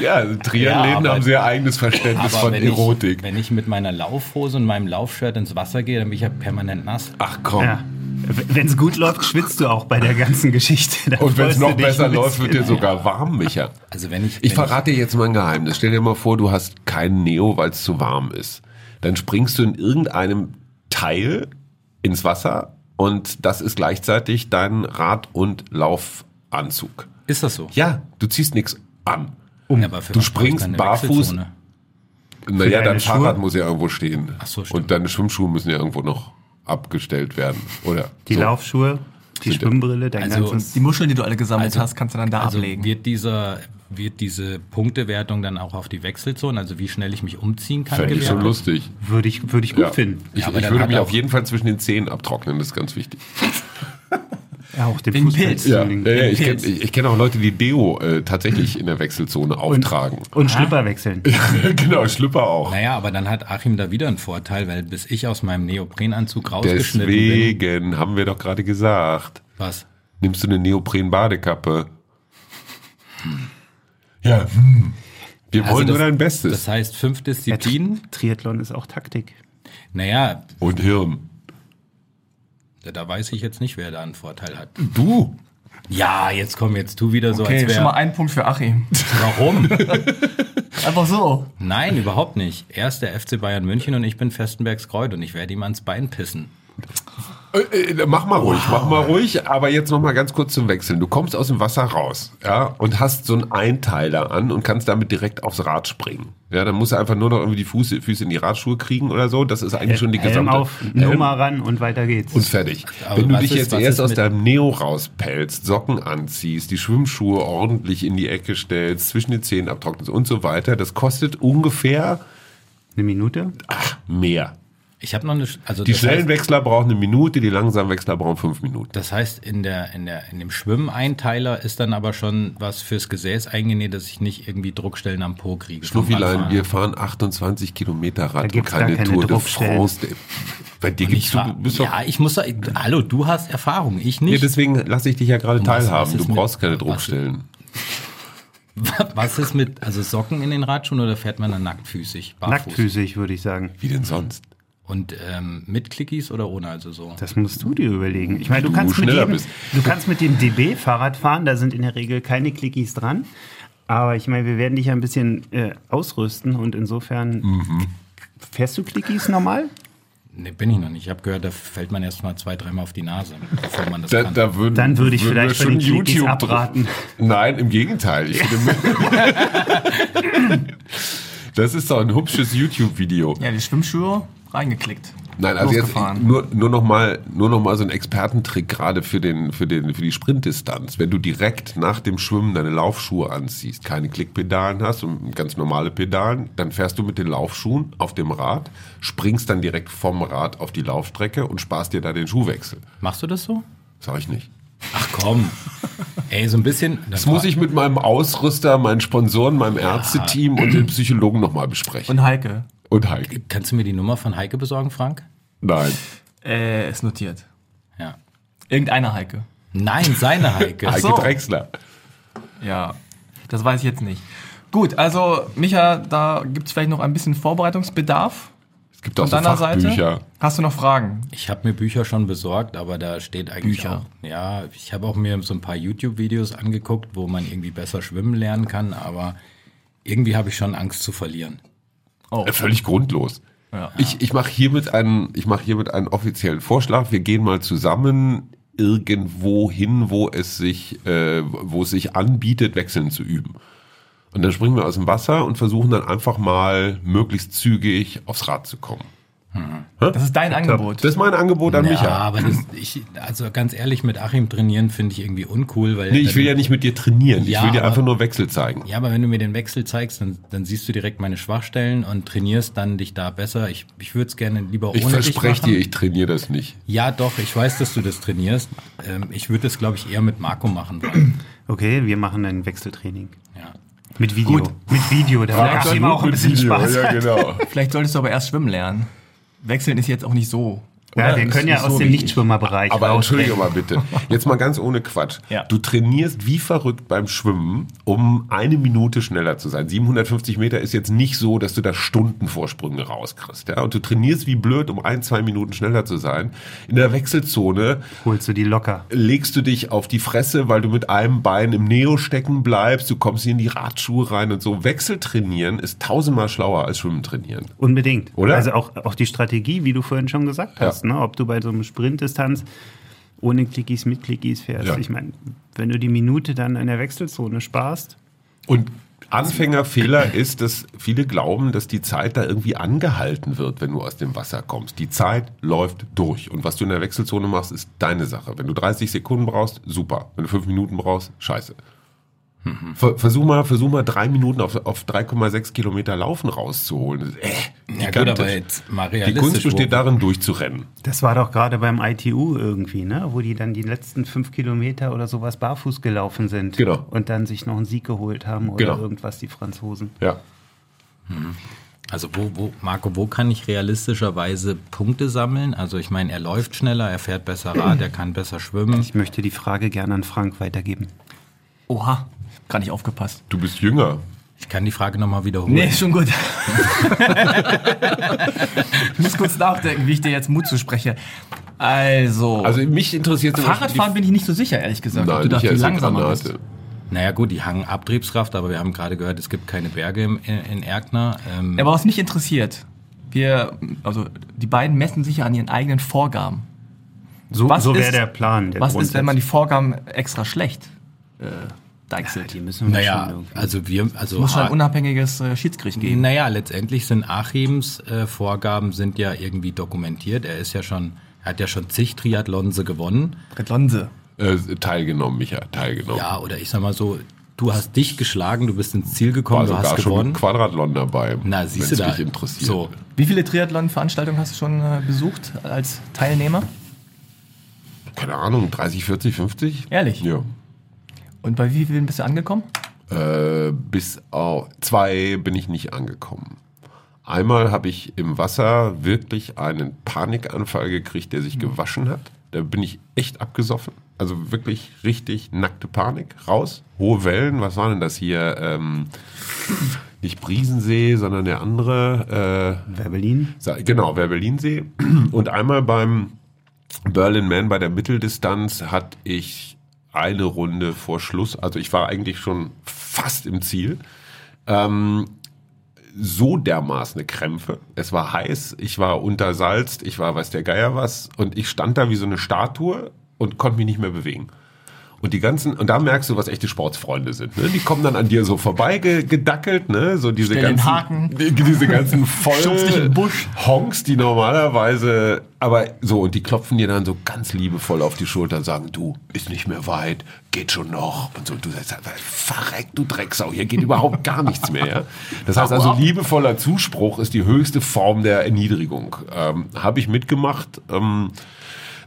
ja, also Triathleten Ja, haben sehr eigenes Verständnis von wenn Erotik. Ich, wenn ich mit meiner Laufhose und meinem Laufshirt ins Wasser gehe, dann bin ich ja permanent nass. Ach komm. Ja. Wenn es gut läuft, schwitzt du auch bei der ganzen Geschichte. Dann Und wenn es noch besser läuft, wird dir sogar warm, Micha. Also wenn ich, Ich wenn verrate dir jetzt mal ein Geheimnis. Stell dir mal vor, du hast keinen Neo, weil es zu warm ist. Dann springst du in irgendeinem Teil ins Wasser und das ist gleichzeitig dein Rad- und Laufanzug. Ist das so? Ja, du ziehst nichts an. Ja, aber für Du springst barfuß. Naja, dein Schuhe? Fahrrad muss ja irgendwo stehen. Ach so, stimmt. Und deine Schwimmschuhe müssen ja irgendwo noch abgestellt werden. Oder Die so. Laufschuhe Die Schwimmbrille, dein Also, ganzes... Die Muscheln, die du alle gesammelt Also- hast, kannst du dann da Also ablegen. wird dieser wird diese Punktewertung dann auch auf die Wechselzone, also wie schnell ich mich umziehen kann, Fände ich schon lustig. Würde ich, würde ich gut Ja. finden. Ich, Ja, ich würde mich auf jeden Fall zwischen den Zehen abtrocknen, das ist ganz wichtig. Ja, auch den Fußball. Pilz. Ja, Den- ja, ja, ich kenne ich kenn auch Leute, die Deo äh, tatsächlich in der Wechselzone auftragen. Und Schlüpper wechseln. genau, Schlüpper auch. Naja, aber dann hat Achim da wieder einen Vorteil, weil bis ich aus meinem Neoprenanzug rausgeschnitten bin. Deswegen haben wir doch gerade gesagt, Was? nimmst du eine Neopren-Badekappe. Ja, hm. wir Also wollen nur das- dein Bestes. Das heißt, fünf Disziplinen. Triathlon ist auch Taktik. Naja, Und Hirn. Da, da weiß ich jetzt nicht, wer da einen Vorteil hat. Du? Ja, jetzt komm, jetzt tu wieder so, Okay, als schon mal wäre. ein Punkt für Achim. Warum? Einfach so. Nein, überhaupt nicht. Er ist der FC Bayern München und ich bin Festenbergs Kreuz und ich werde ihm ans Bein pissen. Äh, äh, mach mal ruhig, mach mal ruhig, aber jetzt noch mal ganz kurz zum Wechseln. Du kommst aus dem Wasser raus, ja, und hast so einen Einteiler an und kannst damit direkt aufs Rad springen. Ja, dann musst du einfach nur noch irgendwie die Füße, Füße in die Radschuhe kriegen oder so. Das ist eigentlich schon die Helm gesamte auf, Helm Nummer ran und weiter geht's. und fertig. Aber Wenn du dich ist- jetzt erst aus deinem Neo rauspellst, Socken anziehst, die Schwimmschuhe ordentlich in die Ecke stellst, zwischen den Zähnen abtrocknest und so weiter, das kostet ungefähr Eine Minute? ach, mehr. Ich habe noch eine. Also Die schnellen heißt, Wechsler brauchen eine Minute, die langsamen Wechsler brauchen fünf Minuten. Das heißt, in, der, in, der, in dem Schwimmeinteiler ist dann aber schon was fürs Gesäß eingenäht, dass ich nicht irgendwie Druckstellen am Po kriege. Schnuffilein, wir fahren 28 Kilometer Rad und keine keine Tour de Druckstellen. France. Bei dir Ich gibt's du, bist doch, ja, ich muss sagen, hallo, du hast Erfahrung, ich ja, nicht. deswegen lasse ich dich ja gerade teilhaben. Du mit- brauchst keine was- Druckstellen. was ist mit, also Socken in den Radschuhen oder fährt man dann nacktfüßig? Barfuß? Nacktfüßig, würde ich sagen. Wie denn sonst? Und ähm, mit Clickies oder ohne, also so? Das musst du dir überlegen. Ich meine, du Du kannst, mit jedem, bist. du kannst mit dem DB Fahrrad fahren, da sind in der Regel keine Clickies dran. Aber ich meine, wir werden dich ja ein bisschen äh, ausrüsten und insofern Mhm. fährst du Clickies normal? Nee, bin ich noch nicht. Ich habe gehört, da fällt man erst mal zwei, dreimal auf die Nase, bevor man das Da, kann. da würden, Dann würde ich würden vielleicht schon den Clickies YouTube abraten. Nein, im Gegenteil. Ich finde, das ist doch ein hübsches YouTube-Video. Ja, die Schwimmschuhe reingeklickt. Nein, also jetzt nur, nur noch mal, nur noch mal so ein Expertentrick gerade für den, für den, für die Sprintdistanz. Wenn du direkt nach dem Schwimmen deine Laufschuhe anziehst, keine Klickpedalen hast und ganz normale Pedalen, dann fährst du mit den Laufschuhen auf dem Rad, springst dann direkt vom Rad auf die Laufstrecke und sparst dir da den Schuhwechsel. Machst du das so? Sag ich nicht. Ach komm. Ey, so ein bisschen. Das muss ich mit meinem Ausrüster, meinen Sponsoren, meinem Ärzteteam und den Psychologen nochmal besprechen. Und Heike. Und Heike. Kannst du mir die Nummer von Heike besorgen, Frank? Nein. Äh, ist notiert. Ja. Irgendeine Heike. Nein, seine Heike. Heike so. Drechsler. Ja, das weiß ich jetzt nicht. Gut, also Micha, da gibt es vielleicht noch ein bisschen Vorbereitungsbedarf Es gibt auch von so deiner Fachbücher. Seite. Hast du noch Fragen? Ich habe mir Bücher schon besorgt, aber da steht eigentlich Bücher. auch. Ja, ich habe auch mir so ein paar YouTube-Videos angeguckt, wo man irgendwie besser schwimmen lernen kann, aber irgendwie habe ich schon Angst zu verlieren. Oh, Äh, Völlig grundlos. Ja. Ich, ich mache hiermit einen, ich mache hiermit einen offiziellen Vorschlag. Wir gehen mal zusammen irgendwo hin, wo es sich, äh, wo es sich anbietet, wechseln zu üben. Und dann springen wir aus dem Wasser und versuchen dann einfach mal möglichst zügig aufs Rad zu kommen. Das ist dein Angebot. Das ist mein Angebot an Ja, Micha. aber das, ich, also ganz ehrlich, mit Achim trainieren finde ich irgendwie uncool, weil. Nee, ich will ja nicht mit dir trainieren. Ja, ich will dir aber- einfach nur Wechsel zeigen. Ja, aber wenn du mir den Wechsel zeigst, dann, dann siehst du direkt meine Schwachstellen und trainierst dann dich da besser. Ich, ich würde es gerne lieber ohne Ich dich verspreche dir, ich trainiere das nicht. Ja, doch, ich weiß, dass du das trainierst. Ähm, ich würde das, glaube ich, eher mit Marco machen wollen. Okay, wir machen ein Wechseltraining. Ja. Mit Video. Gut. Mit Video, da macht ihm wir auch ein bisschen Spaß. Ja, genau. Vielleicht solltest du aber erst schwimmen lernen. Wechseln ist jetzt auch nicht so. Ja, wir können ja nicht aus so dem. Nichtschwimmerbereich Aber entschuldige mal bitte. Jetzt mal ganz ohne Quatsch. Ja. Du trainierst wie verrückt beim Schwimmen, um eine Minute schneller zu sein. 750 Meter ist jetzt nicht so, dass du da Stundenvorsprünge rauskriegst. Ja? Und du trainierst wie blöd, um ein, zwei Minuten schneller zu sein. In der Wechselzone Holst du die locker. legst du dich auf die Fresse, weil du mit einem Bein im Neo stecken bleibst. Du kommst in die Radschuhe rein und so. Wechseltrainieren ist tausendmal schlauer als Schwimmen trainieren. Unbedingt. Oder? Also auch, auch die Strategie, wie du vorhin schon gesagt Ja. Hast, ne? ob du bei so einem Sprintdistanz ohne Clickies, mit Clickies fährst. Ja. Ich meine, wenn du die Minute dann in der Wechselzone sparst, Und Anfängerfehler ist, dass viele glauben, dass die Zeit da irgendwie angehalten wird, wenn du aus dem Wasser kommst. Die Zeit läuft durch. Und was du in der Wechselzone machst, ist deine Sache. Wenn du 30 Sekunden brauchst, super. Wenn du 5 Minuten brauchst, scheiße. Ver- Versuch mal, versuch mal drei Minuten auf, auf 3,6 Kilometer Laufen rauszuholen. Äh, Ja gut, aber jetzt mal Die. Kunst besteht wo- darin, durchzurennen. Das war doch gerade beim ITU irgendwie, ne? wo die dann die letzten fünf Kilometer oder sowas barfuß gelaufen sind. Genau. Und dann sich noch einen Sieg geholt haben oder Genau. irgendwas, die Franzosen. Ja. Also wo, wo, Marco, wo kann ich realistischerweise Punkte sammeln? Also ich meine, er läuft schneller, er fährt besser Rad, er kann besser schwimmen. Ich möchte die Frage gerne an Frank weitergeben. Oha, gar nicht aufgepasst. Du bist jünger. Ich kann die Frage nochmal wiederholen. Nee, schon gut. ich muss kurz nachdenken, wie ich dir jetzt Mut zuspreche. Also, Also mich interessiert Fahrradfahren bin ich nicht so sicher, ehrlich gesagt. ob Nein, du nicht eine langsamer bist. Naja gut, die haben Abtriebskraft, aber wir haben gerade gehört, es gibt keine Berge im, in, Erkner. Ähm, Aber was mich interessiert, wir, also die beiden messen sich ja an ihren eigenen Vorgaben. So, so wäre ist- der Plan. Der Was ist, wenn man die. Vorgaben extra schlecht äh, deichselt? die müssen wir naja, schon irgendwie- also wir, also Es muss schon ein Ha- unabhängiges äh, Schiedsgericht geben. Naja, letztendlich sind Achims äh, Vorgaben sind ja irgendwie dokumentiert. Er ist ja schon, er hat ja schon zig Triathlonse gewonnen. Redlonse. Äh, teilgenommen, Micha, teilgenommen. Ja, oder ich sag mal so, du hast dich geschlagen, du bist ins Ziel gekommen, War du hast schon gewonnen. ein Quadratlon dabei. Na, siehst du da. mich interessiert. So, Wie viele Triathlon-Veranstaltungen hast du schon äh, besucht als Teilnehmer? Keine Ahnung, 30, 40, 50? Ehrlich? Ja. Und bei wie vielen bist du angekommen? Äh, bis auf zwei bin ich nicht angekommen. Einmal habe ich im Wasser wirklich einen Panikanfall gekriegt, der sich gewaschen hat. Da bin ich echt abgesoffen. Also wirklich richtig nackte Panik. Raus. Hohe Wellen. Was war denn das hier? Ähm, nicht Briesensee, sondern der andere. Äh, Werbelin? Genau, Werbelinsee. Und einmal beim Berlin Man bei der Mitteldistanz hatte ich eine Runde vor Schluss, also ich war eigentlich schon fast im Ziel, ähm, so dermaßen eine Krämpfe. Es war heiß, ich war untersalzt, ich war weiß der Geier was und ich stand da wie so eine Statue und konnte mich nicht mehr bewegen. Und die ganzen, und da merkst du, was echte Sportsfreunde sind. Ne? Die kommen dann an dir so vorbei ge- gedackelt, ne? So diese Stell den ganzen, Haken. Die, diese ganzen voll Busch. Honks, die normalerweise, aber so, und die klopfen dir dann so ganz liebevoll auf die Schulter und sagen, du, ist nicht mehr weit, geht schon noch. Und so, und du sagst, verreck, du Drecksau, hier geht überhaupt gar nichts mehr. Ja? Das heißt also, liebevoller Zuspruch ist die höchste Form der Erniedrigung. Ähm, Habe ich mitgemacht. Ähm,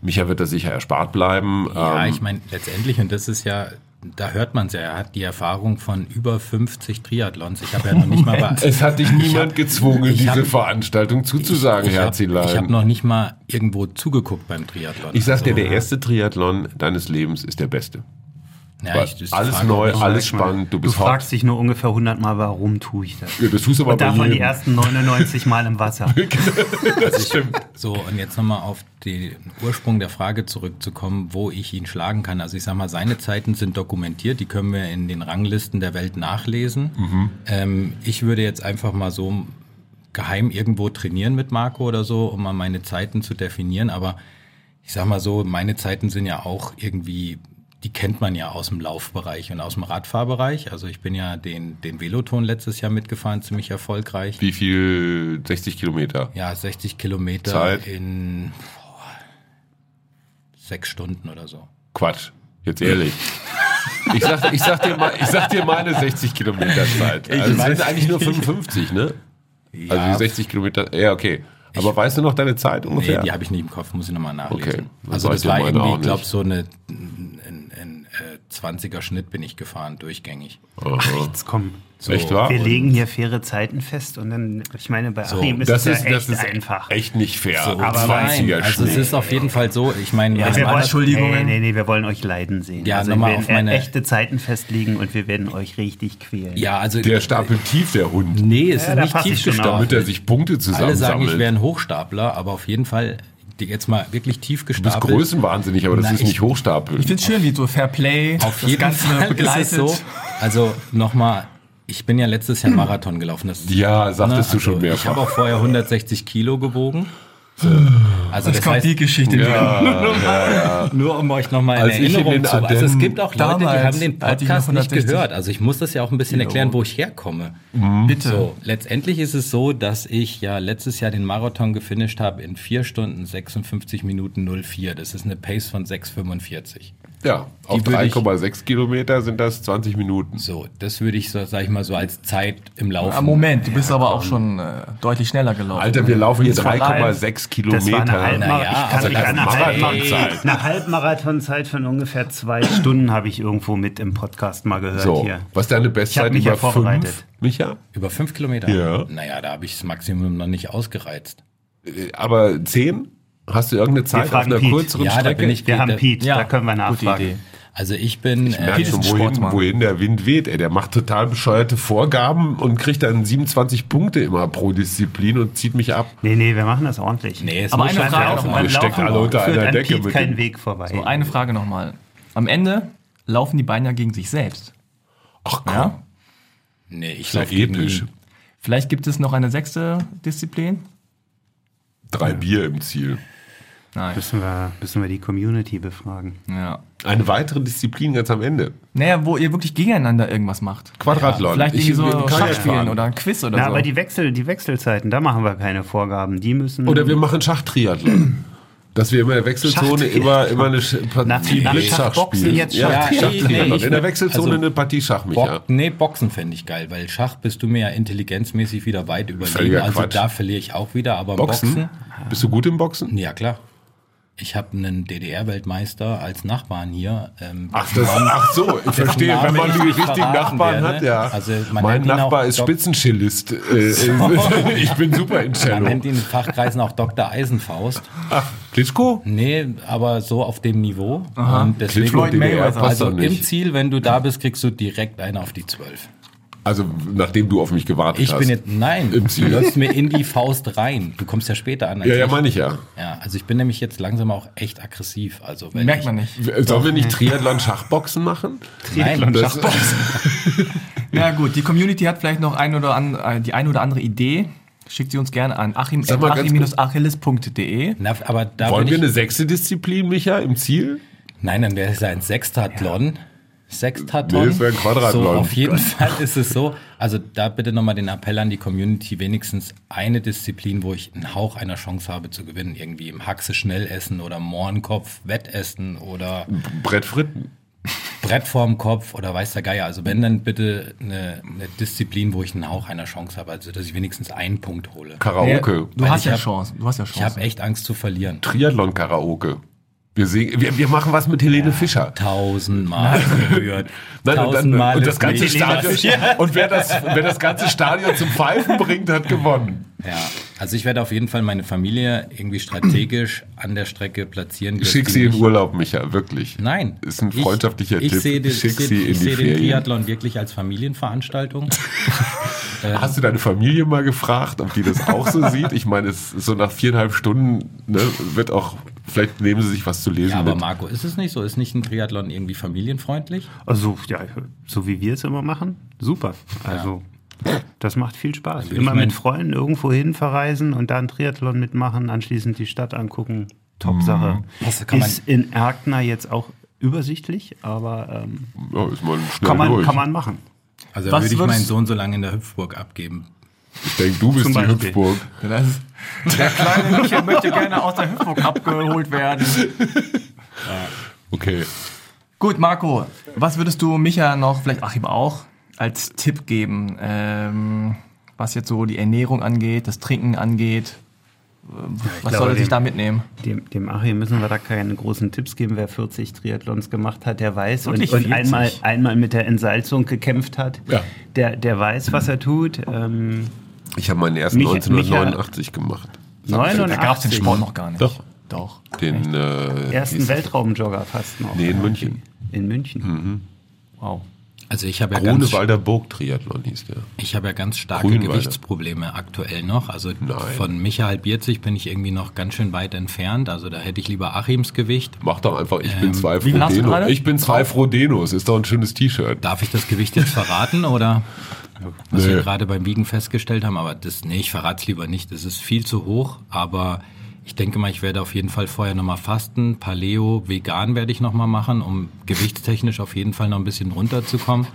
Micha wird das sicher erspart bleiben. ja, ähm, ich meine, letztendlich, und das ist ja, da hört man es ja, er hat die Erfahrung von über 50 Triathlons. Ich habe ja noch nicht mal bei, es hat dich niemand gezwungen, ich diese hab- Veranstaltung zuzusagen, ich habe Herzilein. hab noch nicht mal irgendwo zugeguckt beim Triathlon. Ich sag dir, Also, der erste Triathlon deines Lebens ist der beste. Ja, ich, alles frage neu, alles spannend. Du Du bist fragst dich nur ungefähr 100 Mal, warum tue ich das? Ja, das tust du aber Und davon die jedem. ersten 99 Mal im Wasser. Das stimmt. So, und jetzt nochmal auf den Ursprung der Frage zurückzukommen, wo ich ihn schlagen kann. Also ich sag mal, seine Zeiten sind dokumentiert, die können wir in den Ranglisten der Welt nachlesen. Ähm, ich würde jetzt einfach mal so geheim irgendwo trainieren mit Marco oder so, um mal meine Zeiten zu definieren. Aber ich sag mal so, meine Zeiten sind ja auch irgendwie, die kennt man ja aus dem Laufbereich und aus dem Radfahrbereich. Also ich bin ja den, den Veloton letztes Jahr mitgefahren, ziemlich erfolgreich. Wie viel? 60 Kilometer. Ja, 60 Kilometer Zeit? in boah, sechs Stunden oder so. Quatsch. Jetzt ehrlich. Ich sag, ich, sag dir mal, ich sag dir meine 60 Kilometer Zeit. Also es sind eigentlich nur 55, ne? Also die 60 Kilometer. Ja, okay. Aber weißt du noch deine Zeit Nee, ungefähr? die habe ich nicht im Kopf, muss ich nochmal nachlesen. Okay, also das ich war irgendwie, ich glaube, so eine ein, ein, ein äh, 20er Schnitt bin ich gefahren, durchgängig. Aha. Jetzt komm. So, Echt wahr? Wir legen hier faire Zeiten fest und dann, ich meine, bei So, Achim ist Das es ist, ja das echt ist einfach. echt nicht fair. So, aber nein, 20er also es ist auf jeden Fall so, ich meine, Ja, wir wollen, Entschuldigungen. Nee, nee, nee, wir wollen euch leiden sehen. Ja, also nochmal wir auf werden meine- echte Zeiten festlegen und wir werden euch richtig quälen. ja, also Der stapelt tief, der Hund. Nee, es Ja, ist nicht tief auf. Damit er sich Punkte Alle sagen, ich zusammensammelt. wäre ein Hochstapler, aber auf jeden Fall jetzt mal wirklich tief Du bist gestapelt. größenwahnsinnig, aber das Na, ist ich- nicht Hochstapeln. Ich finde es schön, wie so Fair Play Auf das jeden Ganze Fall begleitet. ist es so. Also nochmal, ich bin ja letztes Jahr Marathon gelaufen. Das, Ja, sagtest du schon Ich mehrfach. habe auch vorher 160 Kilo gewogen. Also Jetzt das kommt heißt, die Geschichte wieder. nur um euch nochmal Als in in Erinnerung zu Also es gibt auch Leute, die haben den Podcast nicht 160 gehört. Also ich muss das ja auch ein bisschen erklären, wo ich herkomme. Bitte. So, letztendlich ist es so, dass ich ja letztes Jahr den Marathon gefinisht habe in 4 Stunden 56 Minuten 04. Das ist eine Pace von 6,45. Ja, auf würde ich- 3,6 Kilometer sind das 20 Minuten. So, das würde ich, so, sag ich mal, so als Zeit im Laufen. Ah, Moment, du bist aber auch schon äh, deutlich schneller gelaufen. Alter, wir laufen hier Das war 3,6 Kilometer. Das war eine, Halbmar Naja, ich kann also an eine, Halbmarathonzeit von ungefähr zwei Stunden habe ich irgendwo mit im Podcast mal gehört so, hier. was ist deine Bestzeit mich über ja fünf, Micha? Über 5 Kilometer? Ja. Naja, da habe ich das Maximum noch nicht ausgereizt. Äh, Aber 10? Hast du irgendeine Zeit auf einer Pete. kürzeren Ja, da Strecke? bin ich- Wir haben da- Pete, Ja, da können wir nachfragen. Also ich bin... Ich merke äh, schon, wohin, wohin der Wind weht. Ey, der macht total bescheuerte Vorgaben und kriegt dann 27 Punkte immer pro Disziplin und zieht mich ab. Nee, nee, wir machen das ordentlich. Nee, es Aber muss eine Frage laufen. noch mal. Beim Ihr steckt Laufen alle unter einer Decke Pete mit kein dem- Weg vorbei. So, eine Frage nochmal. Am Ende laufen die Beine ja gegen sich selbst. Ach komm, Ja? Nee, ich ist ja laufe gegen episch. ihn. Vielleicht gibt es noch eine sechste Disziplin? Drei Bier im Ziel. Nein. Müssen wir, müssen wir die Community befragen. Ja. Eine weitere Disziplin ganz am Ende. Naja, wo ihr wirklich gegeneinander irgendwas macht. Quadrathlon. Vielleicht Ich irgendwie so Kajak Schachspielen fahren. oder ein Quiz oder Na, so. aber die, Wechsel, die Wechselzeiten, da machen wir keine Vorgaben. Die müssen. Oder wir machen Schachtriathlon. Dass wir immer in der Wechselzone immer, immer eine Partie nach Blitzschach Schachboxen spielen. jetzt ja, Schach- Schachtriathlon. Nee, in der Wechselzone also eine Partie Schach, Micha. nee, Boxen fände ich geil, weil Schach bist du mir ja intelligenzmäßig wieder weit überlegen. Völliger Also Quatsch. da verliere ich auch wieder, aber im Boxen? Boxen, Bist du gut im Boxen? ja klar. Ich habe einen DDR-Weltmeister als Nachbarn hier. Ähm, Ach, das, ach so, ich verstehe, Namen wenn man die richtigen Nachbarn werde. hat, ja. Also man mein Nachbar ist Doc- Spitzencellist. Äh, ich bin super in man Cello. nennt ihn in Fachkreisen auch Dr. Eisenfaust. Ach, Klitschko? Nee, aber so auf dem Niveau. Und deswegen, Klitschko DDR also im. Ziel, wenn du da bist, kriegst du direkt eine auf die Zwölf. Also, nachdem du auf mich gewartet Ich hast. bin jetzt, nein, Im du Ziel. läufst mir in die Faust rein. Du kommst ja später an. Ja, ja, ich. meine ich ja. Ja, also ich bin nämlich jetzt langsam auch echt aggressiv. Also wenn Merkt ich, man nicht. Sollen wir nicht Triathlon-Schachboxen machen? Das, Ja gut, die Community hat vielleicht noch ein oder an, äh, die ein oder andere Idee. Schickt sie uns gerne an achim achim-achilles.de. da wollen wir ich, eine sechste Disziplin, Micha, im Ziel? Nein, dann wäre es ein Sextathlon. Sextathlon. Nee, es wäre ein Quadrathlon. So, auf jeden Fall ist es so. Also da bitte nochmal den Appell an die Community, wenigstens eine Disziplin, wo ich einen Hauch einer Chance habe zu gewinnen. Irgendwie im Haxe schnell essen oder Mohrenkopf Wettessen oder Brett Fritten. Brett vorm Kopf oder weiß der Geier. Also wenn, dann bitte eine, eine Disziplin, wo ich einen Hauch einer Chance habe. Also dass ich wenigstens einen Punkt hole. Karaoke. Du Weil hast ich ja hab- Chance. Du hast ja Ich Chance. habe echt Angst zu verlieren. Triathlon-Karaoke. Wir, singen, wir, wir machen was mit Helene Fischer. Tausendmal gehört. Nein, und, dann, Tausendmal und das ganze Stadion, und wer das, wer das ganze Stadion zum Pfeifen bringt, hat gewonnen. Ja, also ich werde auf jeden Fall meine Familie irgendwie strategisch an der Strecke platzieren. Schick sie in Urlaub, Micha, wirklich. Nein. Ist ein Ich- freundschaftlicher ich Tipp. Sehe den, Schick ich sehe, sie in ich die sehe den. Triathlon wirklich als Familienveranstaltung. Hast du deine Familie mal gefragt, ob die das auch so sieht? Ich meine, es so nach viereinhalb Stunden ne, wird auch, vielleicht nehmen sie sich was zu lesen Ja, aber mit. Marco, ist es nicht so? Ist nicht ein Triathlon irgendwie familienfreundlich? Also, ja, so wie wir es immer machen, super. Also, das macht viel Spaß. würde Immer ich mein- mit Freunden irgendwo hin verreisen und dann Triathlon mitmachen, anschließend die Stadt angucken. Top Sache. Was kann man- Ist in Erkner jetzt auch übersichtlich, aber ähm, Ja, ist man kann, man, durch. kann man machen. Also Was würde ich meinen Sohn so lange in der Hüpfburg abgeben. Ich denke, du bist Zum die Beispiel. Hüpfburg. Der kleine Michael möchte gerne aus der Hüpfburg abgeholt werden. Okay. Gut, Marco, was würdest du Micha noch, vielleicht Achim auch, als Tipp geben, ähm, was jetzt so die Ernährung angeht, das Trinken angeht? Ähm, Was glaube, soll er sich da mitnehmen? Dem, dem Achim müssen wir da keine großen Tipps geben. Wer 40 Triathlons gemacht hat, der weiß und, und 40? einmal, einmal mit der Entsalzung gekämpft hat, Ja. der, der weiß, was er tut. Ähm, Ich habe meinen ersten Micha- 1989 gemacht. Da gab es den 89. Sport noch gar nicht. Doch. Doch. Den äh, ersten Weltraumjogger fast noch. Nee, in München. In München. Wow. Also ich habe ja ganz, Grunewalder Burg Triathlon hieß der. ich habe ja ganz starke Grünwalder. Gewichtsprobleme aktuell noch. Also Nein. von Micha halbiert sich bin ich irgendwie noch ganz schön weit entfernt. Also da hätte ich lieber Achims Gewicht. Mach doch einfach, ich bin zwei gerade? Ich bin zwei Frodenos. Ist doch ein schönes T-Shirt. Darf ich das Gewicht jetzt verraten oder was Nee. wir gerade beim Wiegen festgestellt haben? Aber das, nee, ich verrate es lieber nicht. Das ist viel zu hoch, aber Ich denke mal, ich werde auf jeden Fall vorher nochmal fasten. Paleo, vegan werde ich nochmal machen, um gewichtstechnisch auf jeden Fall noch ein bisschen runterzukommen.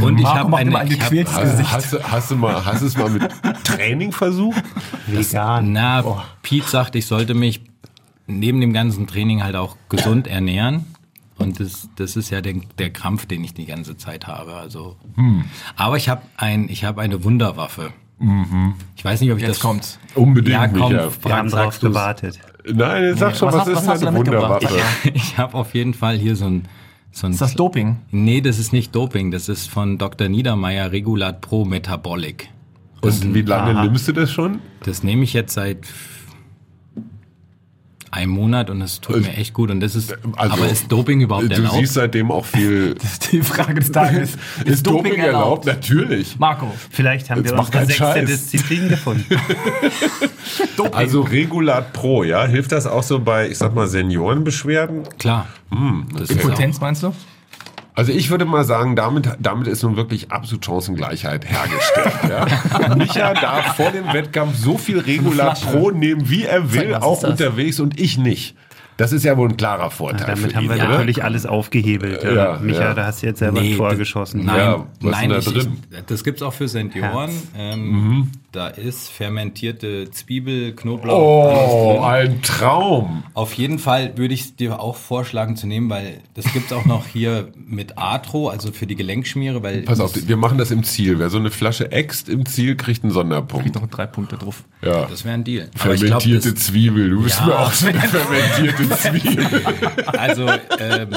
Und ich habe ein ich hab, gequältes Hast, Gesicht. hast, du- hast, du mal, hast du es mal mit Training versucht? Vegan. na, Pete sagt, ich sollte mich neben dem ganzen Training halt auch gesund ernähren. Und das, das ist ja der, der Krampf, den ich die ganze Zeit habe. Also, aber ich habe ein, ich habe eine Wunderwaffe. Ich weiß nicht, ob ich Jetzt das kommt's. Unbedingt, Ja, komm, Micha. Wir Frank, haben drauf sagst du's. gewartet. Nein, sag schon, was was, hast- ist was hast du deine da mitgebracht? Wunderwaffe? Ich habe auf jeden Fall hier so ein, so ein Ist das Doping? Nee, das ist nicht Doping, das ist von Dr. Niedermeyer Regulat Pro Metabolic. Und wie lange Aha. nimmst du das schon? Das nehme ich jetzt seit einem Monat und es tut mir echt gut. Und das ist, Also, aber ist Doping überhaupt Du erlaubt? siehst seitdem auch viel. Das ist die Frage des Tages. Ist Doping erlaubt? Natürlich. Marco, Vielleicht haben Jetzt wir unsere sechste Scheiß. Disziplin gefunden. Doping. Also Regulat Pro, ja? Hilft das auch so bei, ich sag mal, Seniorenbeschwerden? Klar. Das ist Potenz meinst du? Also ich würde mal sagen, damit, damit ist nun wirklich absolut Chancengleichheit hergestellt. Ja? Micha darf vor dem Wettkampf so viel Regulat Flasche. Pro nehmen, wie er will, Zeig, was auch unterwegs und ich nicht. Das ist ja wohl ein klarer Vorteil Damit für haben ihn, wir oder? natürlich alles aufgehebelt. Ja, Ja, Micha, ja. da hast du jetzt selber ein Tor das- geschossen. Nein, Ja, was nein, ist denn ich, da drin? ich, das gibt's auch für Senioren. Mhm. Da ist fermentierte Zwiebel, Knoblauch. Oh, alles drin. ein Traum. Auf jeden Fall würde ich dir auch vorschlagen zu nehmen, weil das gibt's auch noch hier mit Atro, also für die Gelenkschmiere, weil Pass auf, wir machen das im Ziel. Wer so eine Flasche äxt im Ziel, kriegt einen Sonderpunkt. noch drei Punkte drauf. Ja. das wäre ein Deal. Aber ich glaube, Fermentierte Zwiebel. Du bist Ja. mir auch so eine fermentierte Zwiebel. also ähm,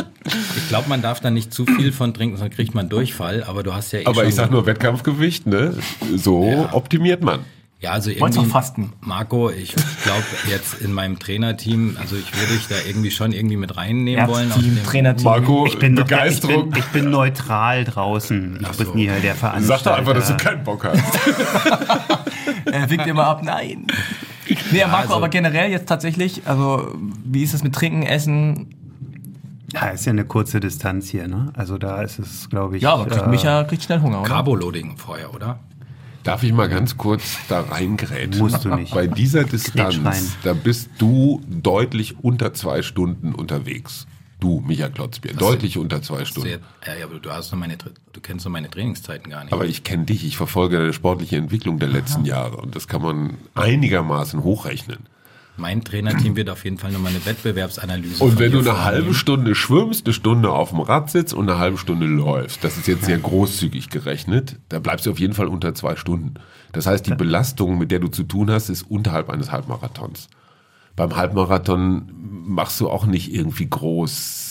ich glaube, man darf da nicht zu viel von trinken, sonst kriegt man Durchfall. Aber du hast ja eh Aber schon ich sag nur Wettkampfgewicht, ne? So Ja. optimiert man. Ja, also Wolltest irgendwie, fasten? Marco, ich glaube jetzt in meinem Trainerteam, also ich würde dich da irgendwie schon irgendwie mit reinnehmen wollen. dem- Trainerteam. Marco, Ich bin, Begeisterung. Ich bin, ich bin neutral draußen. Ich Ach bin so. nie der Sag Veranstalter. doch einfach, dass du keinen Bock hast. Er winkt immer ab, nein. Nee, Marco, also- aber generell jetzt tatsächlich, also wie ist es mit Trinken, Essen? Ja, ist ja eine kurze Distanz hier, ne? Also da ist es, glaube ich. Ja, aber kriegt äh, Micha kriegt schnell Hunger, oder? Carboloading vorher, oder? Darf ich mal ganz kurz da reingrätschen? Musst du nicht. Bei dieser Distanz, da bist du deutlich unter zwei Stunden unterwegs. Du, Micha Klotzbier, deutlich unter zwei Stunden. jetzt- Ja, aber du hast noch meine, du kennst doch meine Trainingszeiten gar nicht. Aber ich kenne dich, ich verfolge deine sportliche Entwicklung der letzten Jahre und das kann man einigermaßen hochrechnen. Mein Trainerteam wird auf jeden Fall nochmal eine Wettbewerbsanalyse. Und wenn du eine halbe Stunde schwimmst, eine Stunde auf dem Rad sitzt und eine halbe Stunde läufst, das ist jetzt sehr großzügig gerechnet, da bleibst du auf jeden Fall unter zwei Stunden. Das heißt, die Belastung, mit der du zu tun hast, ist unterhalb eines Halbmarathons. Beim Halbmarathon machst du auch nicht irgendwie groß.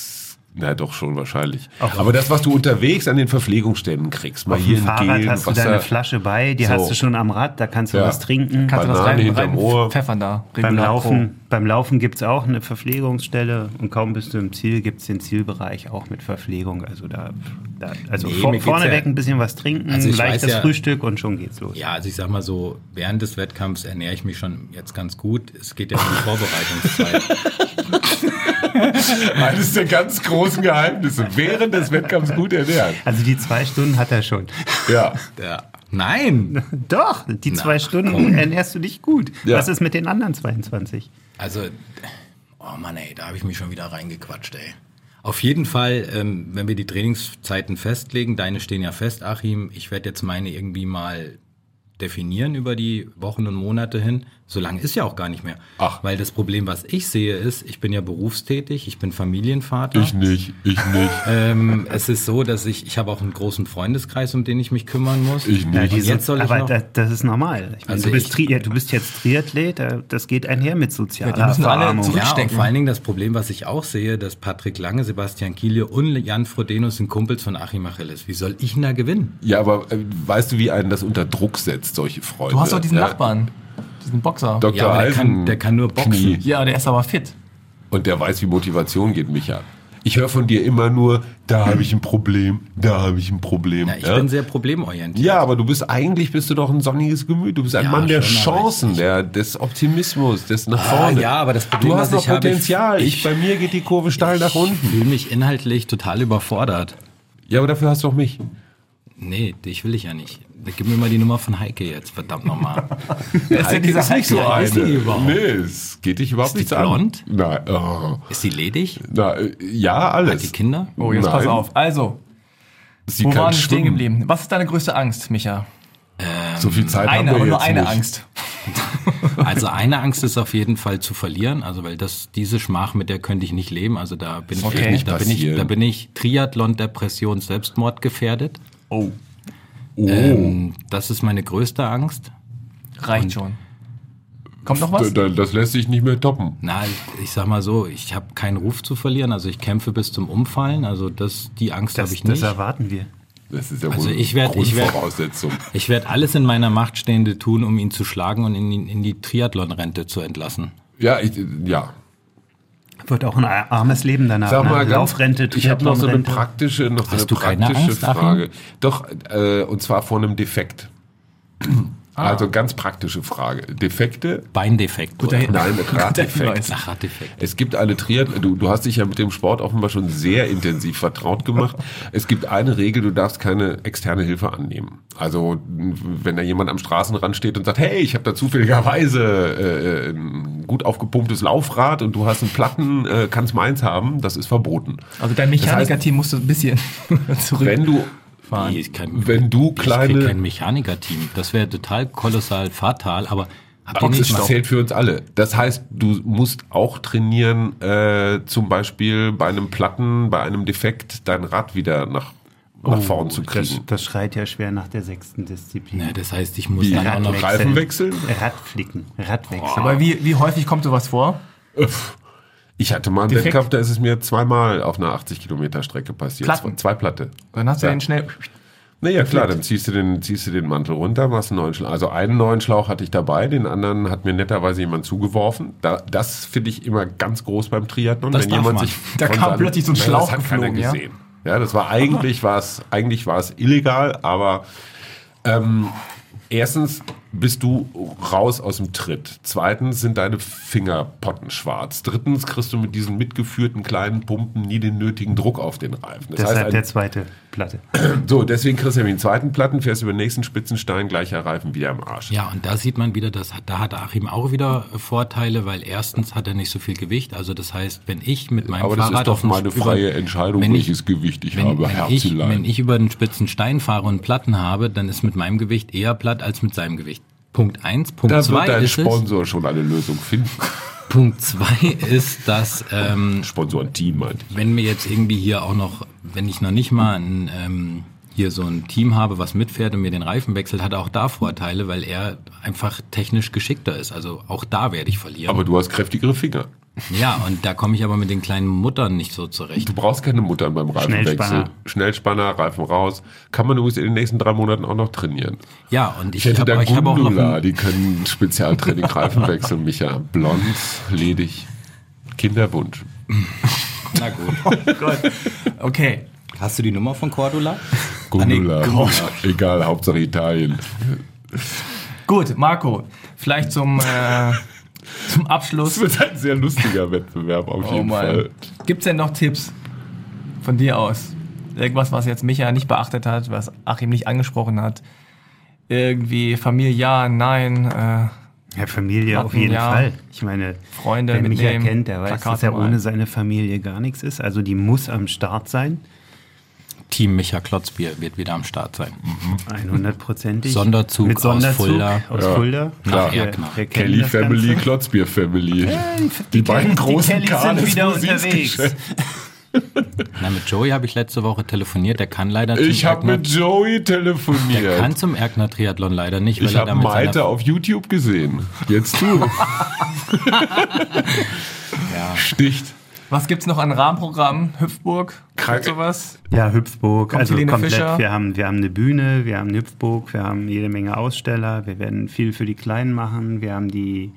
Na doch schon wahrscheinlich. Aber das, was du unterwegs an den Verpflegungsständen kriegst, mal Auf hier dem ein Fahrrad Gel, hast du Wasser, deine Flasche bei, die So. hast du schon am Rad, da kannst du Ja. was trinken. Kannst du das Banane rein, rein Ohr. pfeffern da? Beim Laufen, beim Laufen gibt's auch eine Verpflegungsstelle und kaum bist du im Ziel, gibt's den Zielbereich auch mit Verpflegung. Also da, da also Nee, vor, vorneweg ja- ein bisschen was trinken, Also ich leichtes ja- Frühstück und schon geht's los. Ja, also ich sag mal so, während des Wettkampfs ernähre ich mich schon jetzt ganz gut. Es geht ja um die Vorbereitungszeit. Eines der ganz großen Geheimnisse. Während des Wettkampfs gut ernährt. Also die zwei Stunden hat er schon. Ja. Ja. Nein! Doch, die zwei Stunden ernährst du dich gut. Ja. Was ist mit den anderen 22? Also, oh Mann, ey, da habe ich mich schon wieder reingequatscht, ey. Auf jeden Fall, ähm, wenn wir die Trainingszeiten festlegen, deine stehen ja fest, Achim, ich werde jetzt meine irgendwie mal definieren über die Wochen und Monate hin. So lange ist ja auch gar nicht mehr. Ach. Weil das Problem, was ich sehe, ist, ich bin ja berufstätig, ich bin Familienvater. Ich nicht, ich nicht. Ähm, es ist so, dass ich, ich habe auch einen großen Freundeskreis, um den ich mich kümmern muss. Ich nicht. Ja, jetzt soll ich aber noch, das, das ist normal. Ich meine, Also du, bist ich- ja, du bist jetzt Triathlet, äh, das geht einher mit sozialer Ja, die müssen alle Verarmung. zurück- Ja, und Rückstecken. vor allen Dingen das Problem, was ich auch sehe, dass Patrick Lange, Sebastian Kielje und Jan Frodeno sind Kumpels von Achim Achilles. Wie soll ich denn da gewinnen? Ja, aber äh, weißt du, wie einen das unter Druck setzt, solche Freunde? Du hast doch diesen ja? Nachbarn, diesen Boxer. Dr. Ja, aber der kann- der kann nur boxen. Knie. Ja, der ist aber fit. Und der weiß, wie Motivation geht, Micha. Ich höre von dir immer nur, da habe ich ein Problem, da habe ich ein Problem. Ja, ich bin sehr problemorientiert. ja, aber du bist eigentlich bist du doch ein sonniges Gemüt. Du bist ein Ja, Mann der Chancen, ich- der des Optimismus, des nach Ah, vorne. ja, aber das Problem, du hast noch ich habe, Potenzial. Ich, ich- bei mir geht die Kurve steil nach Ich unten. fühle mich inhaltlich total überfordert. Ja, aber dafür hast du doch mich. Nee, dich will ich ja nicht. Gib mir mal die Nummer von Heike jetzt, verdammt nochmal. Wer ist denn dieser ist nicht so Heike? eine. ist die überhaupt? Nee, es geht dich überhaupt Ist die nichts an. blond? Nein, oh. Ist sie ledig? Na, äh, ja, alles. Hat die Kinder? Oh, jetzt pass Nein. auf. Also, Sie wo kann waren wir stehen geblieben? Was ist deine größte Angst, Micha? So viel Zeit Eine, haben wir aber nur jetzt eine nicht. Angst. Also eine Angst ist auf jeden Fall zu verlieren, also weil das diese Schmach mit der könnte ich nicht leben, also da bin ich Okay. wirklich- Nicht da bin ich da bin ich Triathlon Depression Selbstmord gefährdet. Oh, Oh, Ähm, das ist meine größte Angst. reicht schon. Kommt noch was? da- das lässt sich nicht mehr toppen. Na, ich, sag mal so, ich habe keinen Ruf zu verlieren, also ich kämpfe bis zum Umfallen, also das die Angst habe Das, ich das nicht. erwarten wir. Das ist ja Also wohl ich werd- ich werd- Grundvoraussetzung. Ich werde alles in meiner Macht Stehende tun, um ihn zu schlagen und in, in die Triathlon-Rente zu entlassen. Ja, ich, ja. Wird auch ein armes Leben danach. Sag mal, ne? Laufrente, ich habe noch so eine praktische, noch so eine praktische? Frage. Doch, äh, und zwar vor einem Defekt. Ah. Also ganz praktische Frage. Defekte? Beindefekt. Guter oder? Nein. Ach, Radefekt. Es gibt eine Triathlon, du, du hast dich ja mit dem Sport offenbar schon sehr intensiv vertraut gemacht. Es gibt eine Regel, du darfst keine externe Hilfe annehmen. Also wenn da jemand am Straßenrand steht und sagt, hey, ich habe da zufälligerweise äh, ein gut aufgepumptes Laufrad und du hast einen Platten, äh, kannst meins haben, das ist verboten. Also dein Das heißt, Mechaniker-Team musst du ein bisschen zurück. Wenn du fahren. Nee, ich kann, Wenn du ich kleine- kein Mechaniker-Team. Das wäre total kolossal fatal, aber das mal... zählt für uns alle. Das heißt, du musst auch trainieren, äh, zum Beispiel bei einem Platten, bei einem Defekt, dein Rad wieder nach, nach vorn zu das, kriegen. das schreit ja schwer nach der sechsten Disziplin. Ja, das heißt, ich muss Wie? dann auch noch... Reifen wechseln? Radflicken, Radwechsel. Aber wie, wie häufig kommt sowas vor? Ich hatte mal einen Defekt? Wettkampf, da ist es mir zweimal auf einer 80 Kilometer Strecke passiert. Platten? Zwei, Platte. Dann hast du Ja. den schnell. Naja, klar, dann ziehst du den, ziehst du den Mantel runter, machst einen neuen Schlauch. Also einen neuen Schlauch hatte ich dabei, den anderen hat mir netterweise jemand zugeworfen. Da, das finde ich immer ganz groß beim Triathlon, Das wenn jemand man. sich Da kam plötzlich so ein Schlauch Das hat keiner geflogen, ja? gesehen. Ja, das war eigentlich war es eigentlich war es illegal, aber ähm, erstens bist du raus aus dem Tritt. Zweitens sind deine Finger pottenschwarz. Drittens kriegst du mit diesen mitgeführten kleinen Pumpen nie den nötigen Druck auf den Reifen. Das Deshalb heißt, der zweite Platte. so, deswegen kriegst du ja den zweiten Platten, fährst über den nächsten Spitzenstein, gleicher Reifen wieder im Arsch. Ja, und da sieht man wieder, dass, da hat Achim auch wieder Vorteile, weil erstens hat er nicht so viel Gewicht. Also das heißt, wenn ich mit meinem Aber das Fahrrad ist doch auf dem- meine über- freie Entscheidung, wenn ich- welches Gewicht ich wenn, habe, wenn, ich, wenn ich über den spitzen Stein fahre und Platten habe, dann ist mit meinem Gewicht eher platt als mit seinem Gewicht. Punkt eins. Punkt da zwei wird dein ist Sponsor schon eine Lösung finden. Punkt zwei ist, dass ähm, Sponsorenteam meint. wenn mir jetzt irgendwie hier auch noch, wenn ich noch nicht mal ein, ähm, hier so ein Team habe, was mitfährt und mir den Reifen wechselt, hat er auch da Vorteile, weil er einfach technisch geschickter ist. Also auch da werde ich verlieren. Aber du hast kräftigere Finger. Ja, und da komme ich aber mit den kleinen Muttern nicht so zurecht. Du brauchst keine Muttern beim Reifenwechsel. Schnellspanner. Schnellspanner, Reifen raus. Kann man übrigens in den nächsten drei Monaten auch noch trainieren. Ja, und ich, Ich hätte habe da ich hab auch noch Gundula, die können Spezialtraining Reifenwechsel, Micha. Blond, ledig, Kinderwunsch. Na gut. Okay. Hast du die Nummer von Cordula? Gundula. Gott. Egal, Hauptsache Italien. Gut, Marco, vielleicht zum, äh, zum Das Abschluss. wird ein sehr lustiger Wettbewerb auf Oh jeden Fall. Mann. Gibt es denn noch Tipps von dir aus? Irgendwas, was jetzt Micha nicht beachtet hat, was Achim nicht angesprochen hat? Irgendwie Familie, ja, nein. Äh, Ja, Familie auf Platten, jeden ja. Fall. Ich meine, Freunde wer mich erkennt, der weiß, Plakate dass er malen. ohne seine Familie gar nichts ist. Also die muss am Start sein. Team Micha Klotzbier wird wieder am Start sein. 100%ig. Sonderzug Mit aus Sonderzug Fulda. Aus Ja, Fulda. klar. Wir- Erkner. wir kennen Kelly Family, Ganze. Klotzbier Family. die, beiden Kellys- großen die Kellys sind wieder unterwegs. Na, mit Joey habe ich letzte Woche telefoniert. Der kann leider zum Ich habe mit Joey der kann telefoniert. zum Erkner Triathlon leider nicht, weil Ich er habe da mit Malte auf YouTube gesehen. Jetzt du. Sticht. Was gibt's noch an Rahmenprogrammen? Hüpfburg? Krank- sowas? Ja, Hüpfburg, Kommt also Helene komplett. Fischer? Wir haben, wir haben eine Bühne, wir haben eine Hüpfburg, wir haben jede Menge Aussteller, wir werden viel für die Kleinen machen, wir haben die,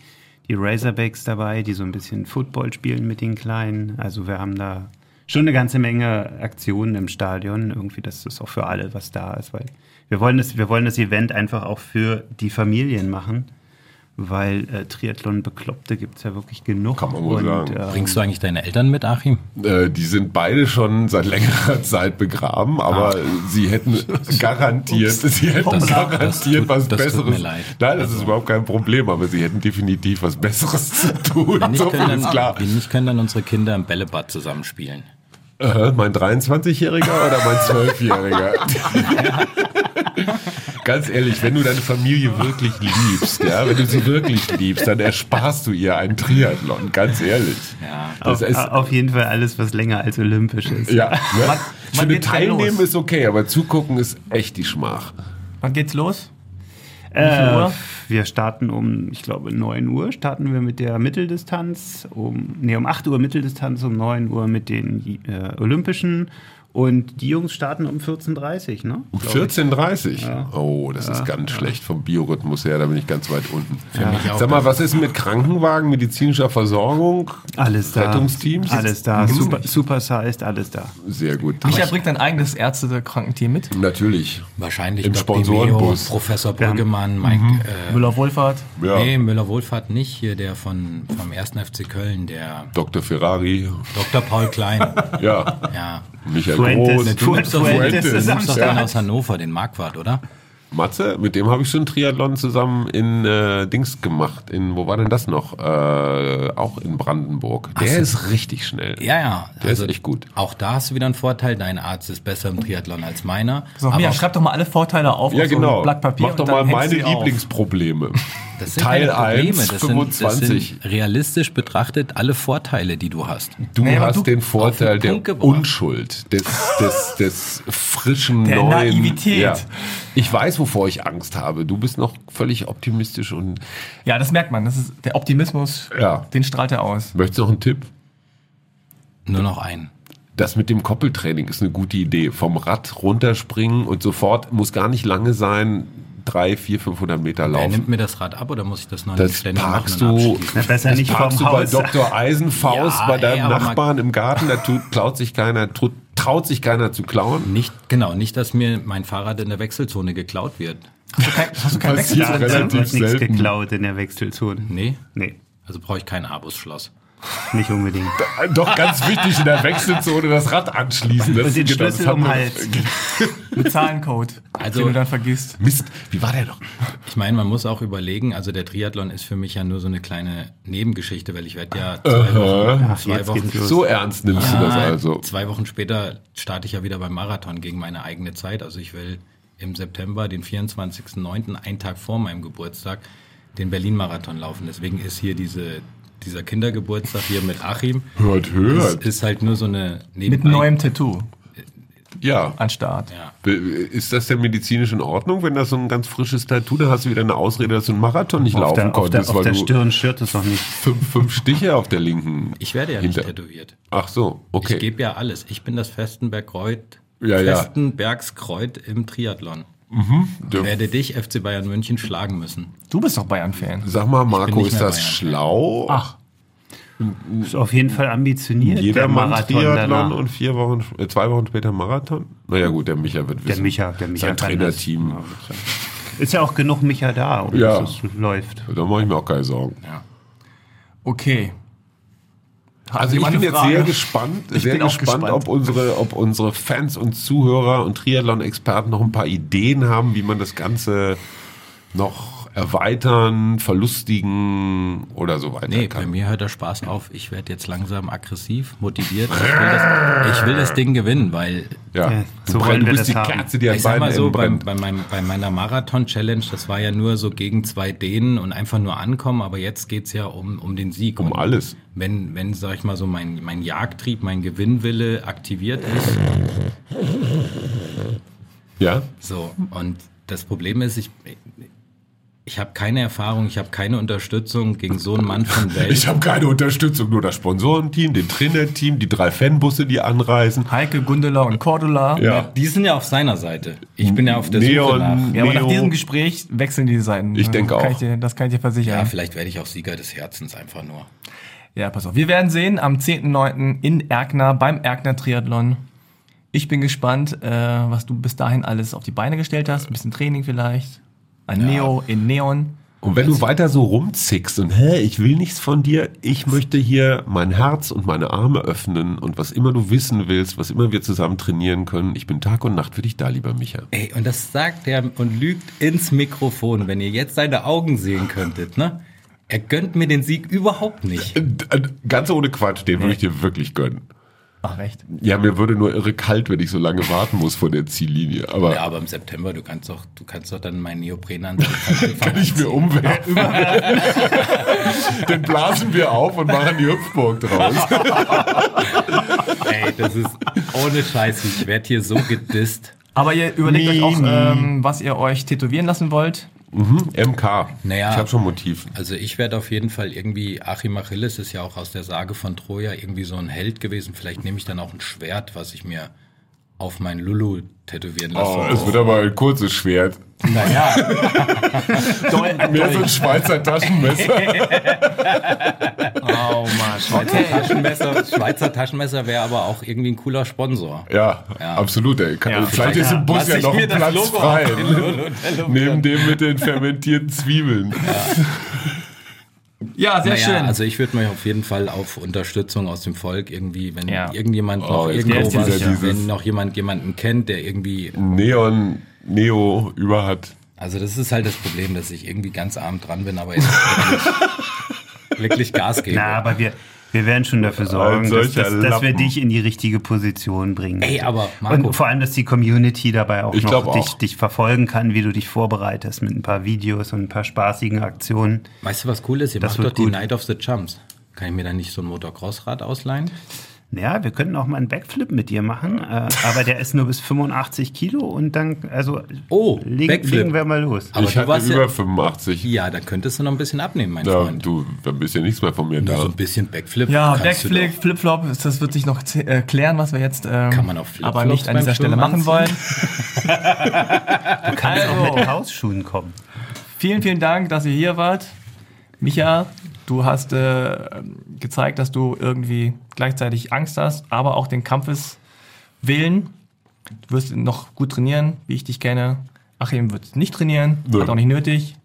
die Razorbacks dabei, die so ein bisschen Football spielen mit den Kleinen. Also wir haben da schon eine ganze Menge Aktionen im Stadion, irgendwie, dass das auch für alle was da ist, weil wir wollen das, wir wollen das Event einfach auch für die Familien machen. Weil äh, Triathlon-Bekloppte gibt es ja wirklich genug. Kann man wohl sagen. ähm, Bringst du eigentlich deine Eltern mit, Achim? Äh, die sind beide schon seit längerer Zeit begraben, aber sie hätten garantiert, sie hätten Hoppla. garantiert Das tut- was das tut Besseres. mir leid. Nein, das ist überhaupt kein Problem, aber sie hätten definitiv was Besseres zu tun. Wenn nicht, So können dann, klar. wenn nicht können dann unsere Kinder im Bällebad zusammenspielen. Äh, mein 23-Jähriger oder mein 12-Jähriger? Ganz ehrlich, wenn du deine Familie wirklich liebst, ja, wenn du sie wirklich liebst, dann ersparst du ihr einen Triathlon, ganz ehrlich. Ja. Das auf, ist, auf jeden Fall alles, was länger als olympisch ist. ja, ne? wann Für eine geht's denn Teilnehmen ist okay, aber zugucken ist echt die Schmach. Wann geht's los? Äh, Uhr? wir starten um, ich glaube, 9 Uhr starten wir mit der Mitteldistanz, um, nee, um 8 Uhr Mitteldistanz, um 9 Uhr mit den äh, Olympischen und die Jungs starten um 14.30 Uhr, ne? Um Glaub ich. 14.30 Oh, das ist ganz schlecht vom Biorhythmus her, da bin ich ganz weit unten. mich auch Sag mal, was ist mit Krankenwagen, medizinischer Versorgung? Alles da. Rettungsteams? Alles da. Mhm. Super, super sized, alles da. Sehr gut. Micha bringt ein eigenes Ärzte-Krankenteam mit. Natürlich. Wahrscheinlich Im. Sponsorenbus. Professor Brüggemann, Mike, äh, Müller-Wohlfahrt. Ja. nee, Müller-Wohlfahrt nicht, hier der von, vom 1. FC Köln, der Dr. Ferrari. Dr. Paul Klein. Ja. ja. Michael Fuentes. Groß. Du nimmst doch, Fuentes Fuentes. den Start. aus Hannover, den Marquardt, oder? Matze, mit dem habe ich schon Triathlon zusammen in äh, Dings gemacht. In, wo war denn das noch? Äh, auch in Brandenburg. Der so. ist richtig schnell. Ja, ja. Der ist echt gut. Auch da hast du wieder einen Vorteil. Dein Arzt ist besser im Triathlon als meiner. So, Mia, schreib doch mal alle Vorteile auf Ja, auf so genau. ein Blatt Papier. Mach doch mal meine. Lieblingsprobleme. das sind Teil keine Probleme. 1, das 25. Sind, das sind realistisch betrachtet alle Vorteile, die du hast. Du Nee, hast du- den Vorteil den der gebracht. Unschuld, des, des, des frischen Der neuen. Naivität. Ja. Ich weiß, wovor ich Angst habe. Du bist noch völlig optimistisch und Ja, das merkt man. Das ist der Optimismus, Ja. den strahlt er aus. möchtest du noch einen Tipp? Nur noch ein. Das mit dem Koppeltraining ist eine gute Idee. Vom Rad runterspringen und sofort, muss gar nicht lange sein, drei, vier, 500 Meter Wer laufen. nimmt mir das Rad ab oder muss ich das noch Das nicht ständig parkst du? Na, besser das nicht parkst vom du bei Haus. Dr. Eisenfaust Ja, bei ey, deinem man- Nachbarn im Garten. Da tut, klaut sich keiner, tut, traut sich keiner zu klauen. Nicht, genau, nicht, dass mir mein Fahrrad in der Wechselzone geklaut wird. Hast du kein, hast du kein? Da relativ wird nichts selten. geklaut in der Wechselzone. Nee? Nee, Also brauche ich kein Abus-Schloss. Nicht unbedingt. Doch ganz wichtig in der Wechselzone das Rad anschließen. Das Und den genau, das Schlüssel um Hals. Mit Zahlencode, Also- den du dann vergisst. Mist, wie war der noch? Ich meine, man muss auch überlegen, also der Triathlon ist für mich ja nur so eine kleine Nebengeschichte, weil ich werde ja zwei Wochen, Ach, zwei Wochen. So ernst nimmst du das Ja, also. Zwei Wochen später starte ich ja wieder beim Marathon gegen meine eigene Zeit. Also ich will im September, den 24.09., einen Tag vor meinem Geburtstag, den Berlin-Marathon laufen. Deswegen ist hier diese, dieser Kindergeburtstag hier mit Achim. Hört, Das hört. ist halt nur so eine Mit neuem Tattoo Ja. an Start. Ja. Ist das denn medizinisch in Ordnung, wenn das so ein ganz frisches Tattoo, da hast du wieder eine Ausrede, dass du einen Marathon nicht Auf laufen der, auf der, konntest, auf weil der du Stirn schürt es noch nicht. fünf, fünf Stiche auf der linken. Ich werde ja hinter- nicht tätowiert. Ach so, okay. Ich gebe ja alles. Ich bin das Festenberg-Kreuz Ja, ja. Festenbergskreuz im Triathlon. Du- Ich werde dich, FC Bayern München, schlagen müssen. Du bist doch Bayern-Fan. Sag mal, Marco, ist das Bayern. schlau? Ach, Ist auf jeden Fall ambitioniert. Jeder Marathon Triathlon danach. und vier Wochen, äh, zwei Wochen später Marathon? Naja gut, der Micha wird wissen. Der Micha, der Micha Sein. Trainerteam. Ist ja auch genug Micha da, um Ja. dass es läuft. Da mache ich mir auch keine Sorgen. okay. Also ich bin jetzt Frage? sehr gespannt, Ich sehr gespannt, gespannt. ob unsere, ob unsere Fans und Zuhörer und Triathlon-Experten noch ein paar Ideen haben, wie man das Ganze noch erweitern, verlustigen oder so weiter Nee, bei kann. mir hört der Spaß auf. Ich werde jetzt langsam aggressiv, motiviert. Ich will das, ich will das Ding gewinnen, weil Ja, Ja, so du, du bist die haben. Kerze, die an ich sag beiden mal so, bei, bei, meinem, bei meiner Marathon-Challenge, das war ja nur so gegen zwei Dänen und einfach nur ankommen, aber jetzt geht's ja um, um den Sieg. Um und alles. Wenn, wenn, sag ich mal so, mein, mein Jagdtrieb, mein Gewinnwille aktiviert ist, Ja, so, und das Problem ist, ich, ich habe keine Erfahrung, ich habe keine Unterstützung gegen so einen Mann von Welt. ich habe keine Unterstützung, nur das Sponsorenteam, den Trainerteam, die drei Fanbusse, die anreisen. Heike, Gundela und Cordula. Ja. Die sind ja auf seiner Seite. Ich bin ja auf der Neon. Suche nach. Ja, aber nach diesem Gespräch wechseln die Seiten. Ich denke kann auch. Ich dir, das kann ich dir versichern. Ja, Ja, vielleicht werde ich auch Sieger des Herzens einfach nur. pass auf. Wir werden sehen am 10.9. in Erkner beim Erkner Triathlon. Ich bin gespannt, äh, was du bis dahin alles auf die Beine gestellt hast. Ein bisschen Training vielleicht. Ein Neo in Neon. Und wenn du weiter so rumzickst und, hä, ich will nichts von dir, ich möchte hier mein Herz und meine Arme öffnen und was immer du wissen willst, was immer wir zusammen trainieren können, ich bin Tag und Nacht für dich da, lieber Micha. Ey, und das sagt er und lügt ins Mikrofon. Wenn ihr jetzt seine Augen sehen könntet, ne? Er gönnt mir den Sieg überhaupt nicht. Äh, Ganz ohne Quatsch, den würde ich dir wirklich gönnen. Ach, recht. Ja, mir würde nur irre kalt, wenn ich so lange warten muss vor der Ziellinie. Aber Ja, aber im September, du kannst doch, du kannst doch dann meinen Neoprenanzug kann ich mir umwerfen. Den blasen wir auf und machen die Hüpfburg draus. Ey, das ist ohne Scheiß. Ich werde hier so gedisst. Aber ihr überlegt euch auch, Nee, nee. ähm, was ihr euch tätowieren lassen wollt. Mhm, MK. Naja. Ich habe schon Motiv. Also ich werde auf jeden Fall irgendwie, Achim Achilles ist ja auch aus der Sage von Troja irgendwie so ein Held gewesen. Vielleicht nehme ich dann auch ein Schwert, was ich mir auf mein Lulu tätowieren lasse. Oh, es wird aber ein kurzes Schwert. naja, Mehr so ein Schweizer Taschenmesser. Oh Mann, Schweizer Taschenmesser, Schweizer Taschenmesser wäre aber auch irgendwie ein cooler Sponsor. Ja, Ja. absolut. Ey. Kann, Ja, vielleicht ist im Bus Lass ja noch ein Platz frei. Neben dem mit den fermentierten Zwiebeln. Ja, sehr naja, schön. also ich würde mich auf jeden Fall auf Unterstützung aus dem Volk irgendwie, wenn Ja. irgendjemand Oh, noch irgendwo was, dieses- wenn noch jemand jemanden kennt, der irgendwie Neon, Neo über hat. Also das ist halt das Problem, dass ich irgendwie ganz arm dran bin, aber jetzt wirklich, wirklich Gas gebe. Na, aber wir, wir werden schon dafür sorgen, dass, dass, dass wir dich in die richtige Position bringen. Ey, aber Marco, Und vor allem, dass die Community dabei auch Ich noch dich, auch. dich verfolgen kann, wie du dich vorbereitest mit ein paar Videos und ein paar spaßigen Aktionen. weißt du, was cool ist? Ihr Das macht wird doch die gut. Night of the Chumps. Kann ich mir da nicht so ein Motocrossrad ausleihen? Ja, wir könnten auch mal einen Backflip mit dir machen, äh, aber der ist nur bis 85 Kilo und dann, also Oh, legen, Backflip. legen wir mal los. Aber ich du hatte warst über ja, 85. ja, dann könntest du noch ein bisschen abnehmen, mein Ja, Freund. du, dann bist ja nichts mehr von mir Nur da. so ein bisschen Backflip. ja, Backflip. Flipflop, das wird sich noch äh, klären, was wir jetzt ähm, Kann man auch aber nicht an dieser Stelle machen wollen. Du kannst auch Also. mit Hausschuhen kommen. Vielen, vielen Dank, dass ihr hier wart. Micha, du hast äh, gezeigt, dass du irgendwie gleichzeitig Angst hast, aber auch den Kampfeswillen. Du wirst noch gut trainieren, wie ich dich kenne. Achim wird nicht trainieren, Nö. hat auch nicht nötig.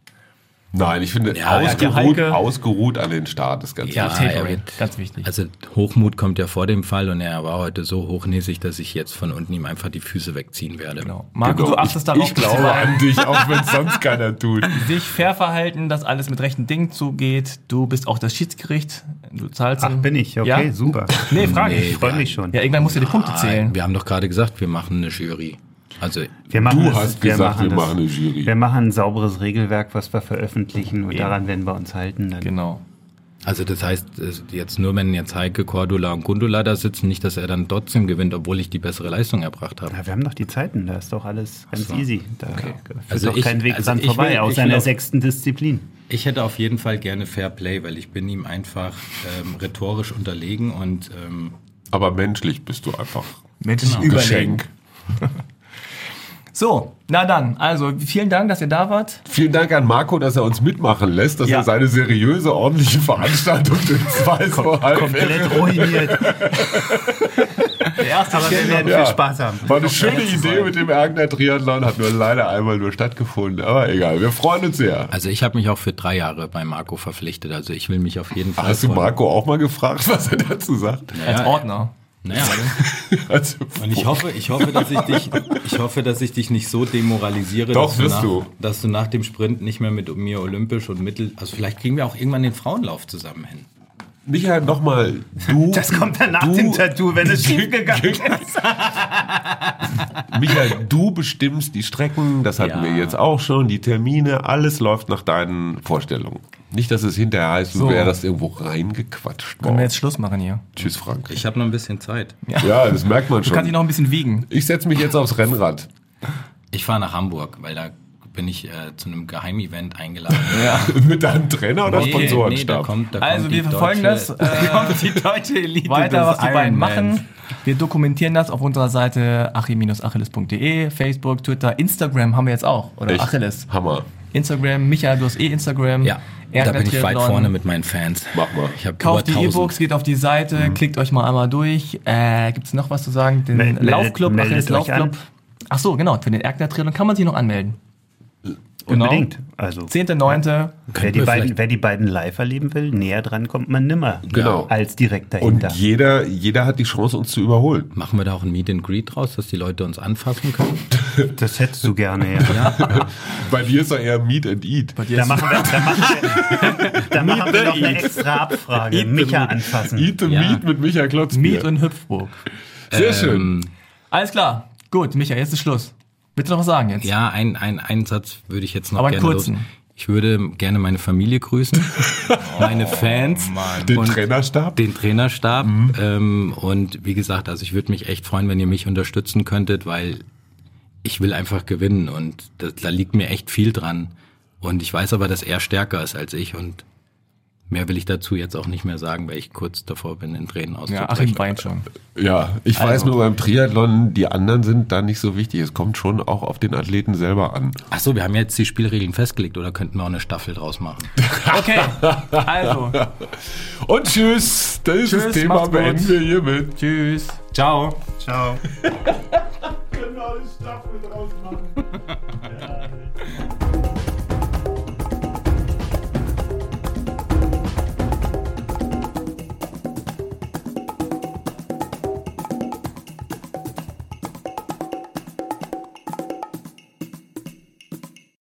Nein, ich finde, Ja, ja, ausgeruht, Heike- ausgeruht an den Start ist ganz Ja, wichtig. wird- ganz wichtig. Also Hochmut kommt ja vor dem Fall und er war heute so hochnäsig, dass ich jetzt von unten ihm einfach die Füße wegziehen werde. genau. Marco, Genau. du achtest ich, darauf, ich glaube an dich, auch wenn es sonst keiner tut. sich fair verhalten, dass alles mit rechten Dingen zugeht. Du bist auch das Schiedsgericht. Du zahlst Ach, bin ich, okay, Ja? super. Nee, frage Nee, ich. Ich freue mich schon. Ja, irgendwann musst du die Punkte zählen. Wir haben doch gerade gesagt, wir machen eine Jury. Also Wir machen Du das- hast gesagt, wir das- machen eine Jury. Wir machen ein sauberes Regelwerk, was wir veröffentlichen und daran werden wir uns halten. Dann. Genau. Also das heißt, es- jetzt nur wenn jetzt Heike, Cordula und Gundula da sitzen, nicht, dass er dann trotzdem gewinnt, obwohl ich die bessere Leistung erbracht habe. Ja, wir haben doch die Zeiten, da ist doch alles ganz so. easy. Da führt Also doch ich- kein Weg also dran vorbei, will- außer in der sechsten Disziplin. Ich hätte auf jeden Fall gerne Fair Play, weil ich bin ihm einfach ähm, rhetorisch unterlegen und ähm, Aber menschlich bist du einfach Menschlich ein überlegen. Geschenk. So, na dann, also vielen Dank, dass ihr da wart. Vielen Dank an Marco, dass er uns mitmachen lässt, dass Ja. er seine seriöse, ordentliche Veranstaltung durch zwei halb Komplett ruiniert. Der erste Aber wir werden Ja. viel Spaß haben. War eine schöne Idee mit dem Ergner Triathlon, hat nur leider einmal nur stattgefunden. Aber egal, wir freuen uns sehr. also ich habe mich auch für drei Jahre bei Marco verpflichtet. Also ich will mich auf jeden Fall. Hast du Marco auch mal gefragt, was er dazu sagt? als Ja, Ordner. Naja. Also, Und ich hoffe, ich hoffe, dass ich dich, ich hoffe, dass ich dich nicht so demoralisiere, Doch, dass, du nach, du. dass du nach dem Sprint nicht mehr mit mir olympisch und mittel, also vielleicht kriegen wir auch irgendwann den Frauenlauf zusammen hin. Michael, nochmal, du. Das kommt dann nach du, dem Tattoo, wenn es schief gegangen ist. Michael, du bestimmst die Strecken, das hatten Ja. wir jetzt auch schon, die Termine, alles läuft nach deinen Vorstellungen. Nicht, dass es hinterher heißt, So. wäre das irgendwo reingequatscht Können wir worden. jetzt Schluss machen hier? Tschüss, Frank. Ich habe noch ein bisschen Zeit. Ja, das merkt man Du kannst dich schon. noch ein bisschen wiegen. Ich setze mich jetzt aufs Rennrad. Ich fahre nach Hamburg, weil da bin ich äh, zu einem Geheimevent eingeladen. Ja. Mit deinem Trainer oder Nee, Sponsorenstab? da kommt, da Also kommt wir die verfolgen deutsche, das. Äh, Kommt die deutsche Elite weiter, was die beiden machen. Wir dokumentieren das auf unserer Seite achim-achilles.de, Facebook, Twitter, Instagram haben wir jetzt auch. Oder Echt? Achilles. Hammer. Instagram, Micha, du hast eh Instagram. Ja, da Erdner bin ich weit vorne mit meinen Fans. Mach mal. Ich Kauft die über 1000. E-Books, geht auf die Seite, klickt euch mal einmal durch. Äh, Gibt es noch was zu sagen? Den Mel- meldet- Laufclub, meldet euch Laufclub. Ach so, genau, für den Erdner Triathlon kann man sich noch anmelden. Genau. Unbedingt. Also 10.9. wer die, beiden, wer die beiden live erleben will, näher dran kommt man nimmer. Genau. Als direkt dahinter. Und jeder, jeder hat die Chance, uns zu überholen. Machen wir da auch ein Meet and Greet draus, dass die Leute uns anfassen können? das hättest du gerne, ja. Bei dir ist doch eher Meet and Eat. Bei dir Da ist machen wir, da machen wir, da machen wir noch eine extra Abfrage. Micha anfassen. Eat the Ja. Meat mit Michael Klotzbier. Miet und Hüpfburg. Sehr schön. Ähm, Alles klar. Gut, Micha, jetzt ist Schluss. Willst du noch was sagen jetzt? Ja, ein, ein, einen Satz würde ich jetzt noch Aber einen gerne kurzen. los- Ich würde gerne meine Familie grüßen, meine Fans, Den Trainerstab? den Trainerstab. Mhm. Ähm, und wie gesagt, also ich würde mich echt freuen, wenn ihr mich unterstützen könntet, weil ich will einfach gewinnen und das, da liegt mir echt viel dran. Und ich weiß aber, dass er stärker ist als ich und mehr will ich dazu jetzt auch nicht mehr sagen, weil ich kurz davor bin, in Tränen Ja, auszubrechen. Achim weint schon. Ja, ich weiß nur beim Triathlon, die anderen sind da nicht so wichtig. Es kommt schon auch auf den Athleten selber an. Ach so, wir haben jetzt die Spielregeln festgelegt oder könnten wir auch eine Staffel draus machen? Okay, also, Und tschüss, dieses Tschüss, Thema gut. beenden wir hiermit. tschüss. Ciao. Ciao. Können wir eine Staffel draus machen?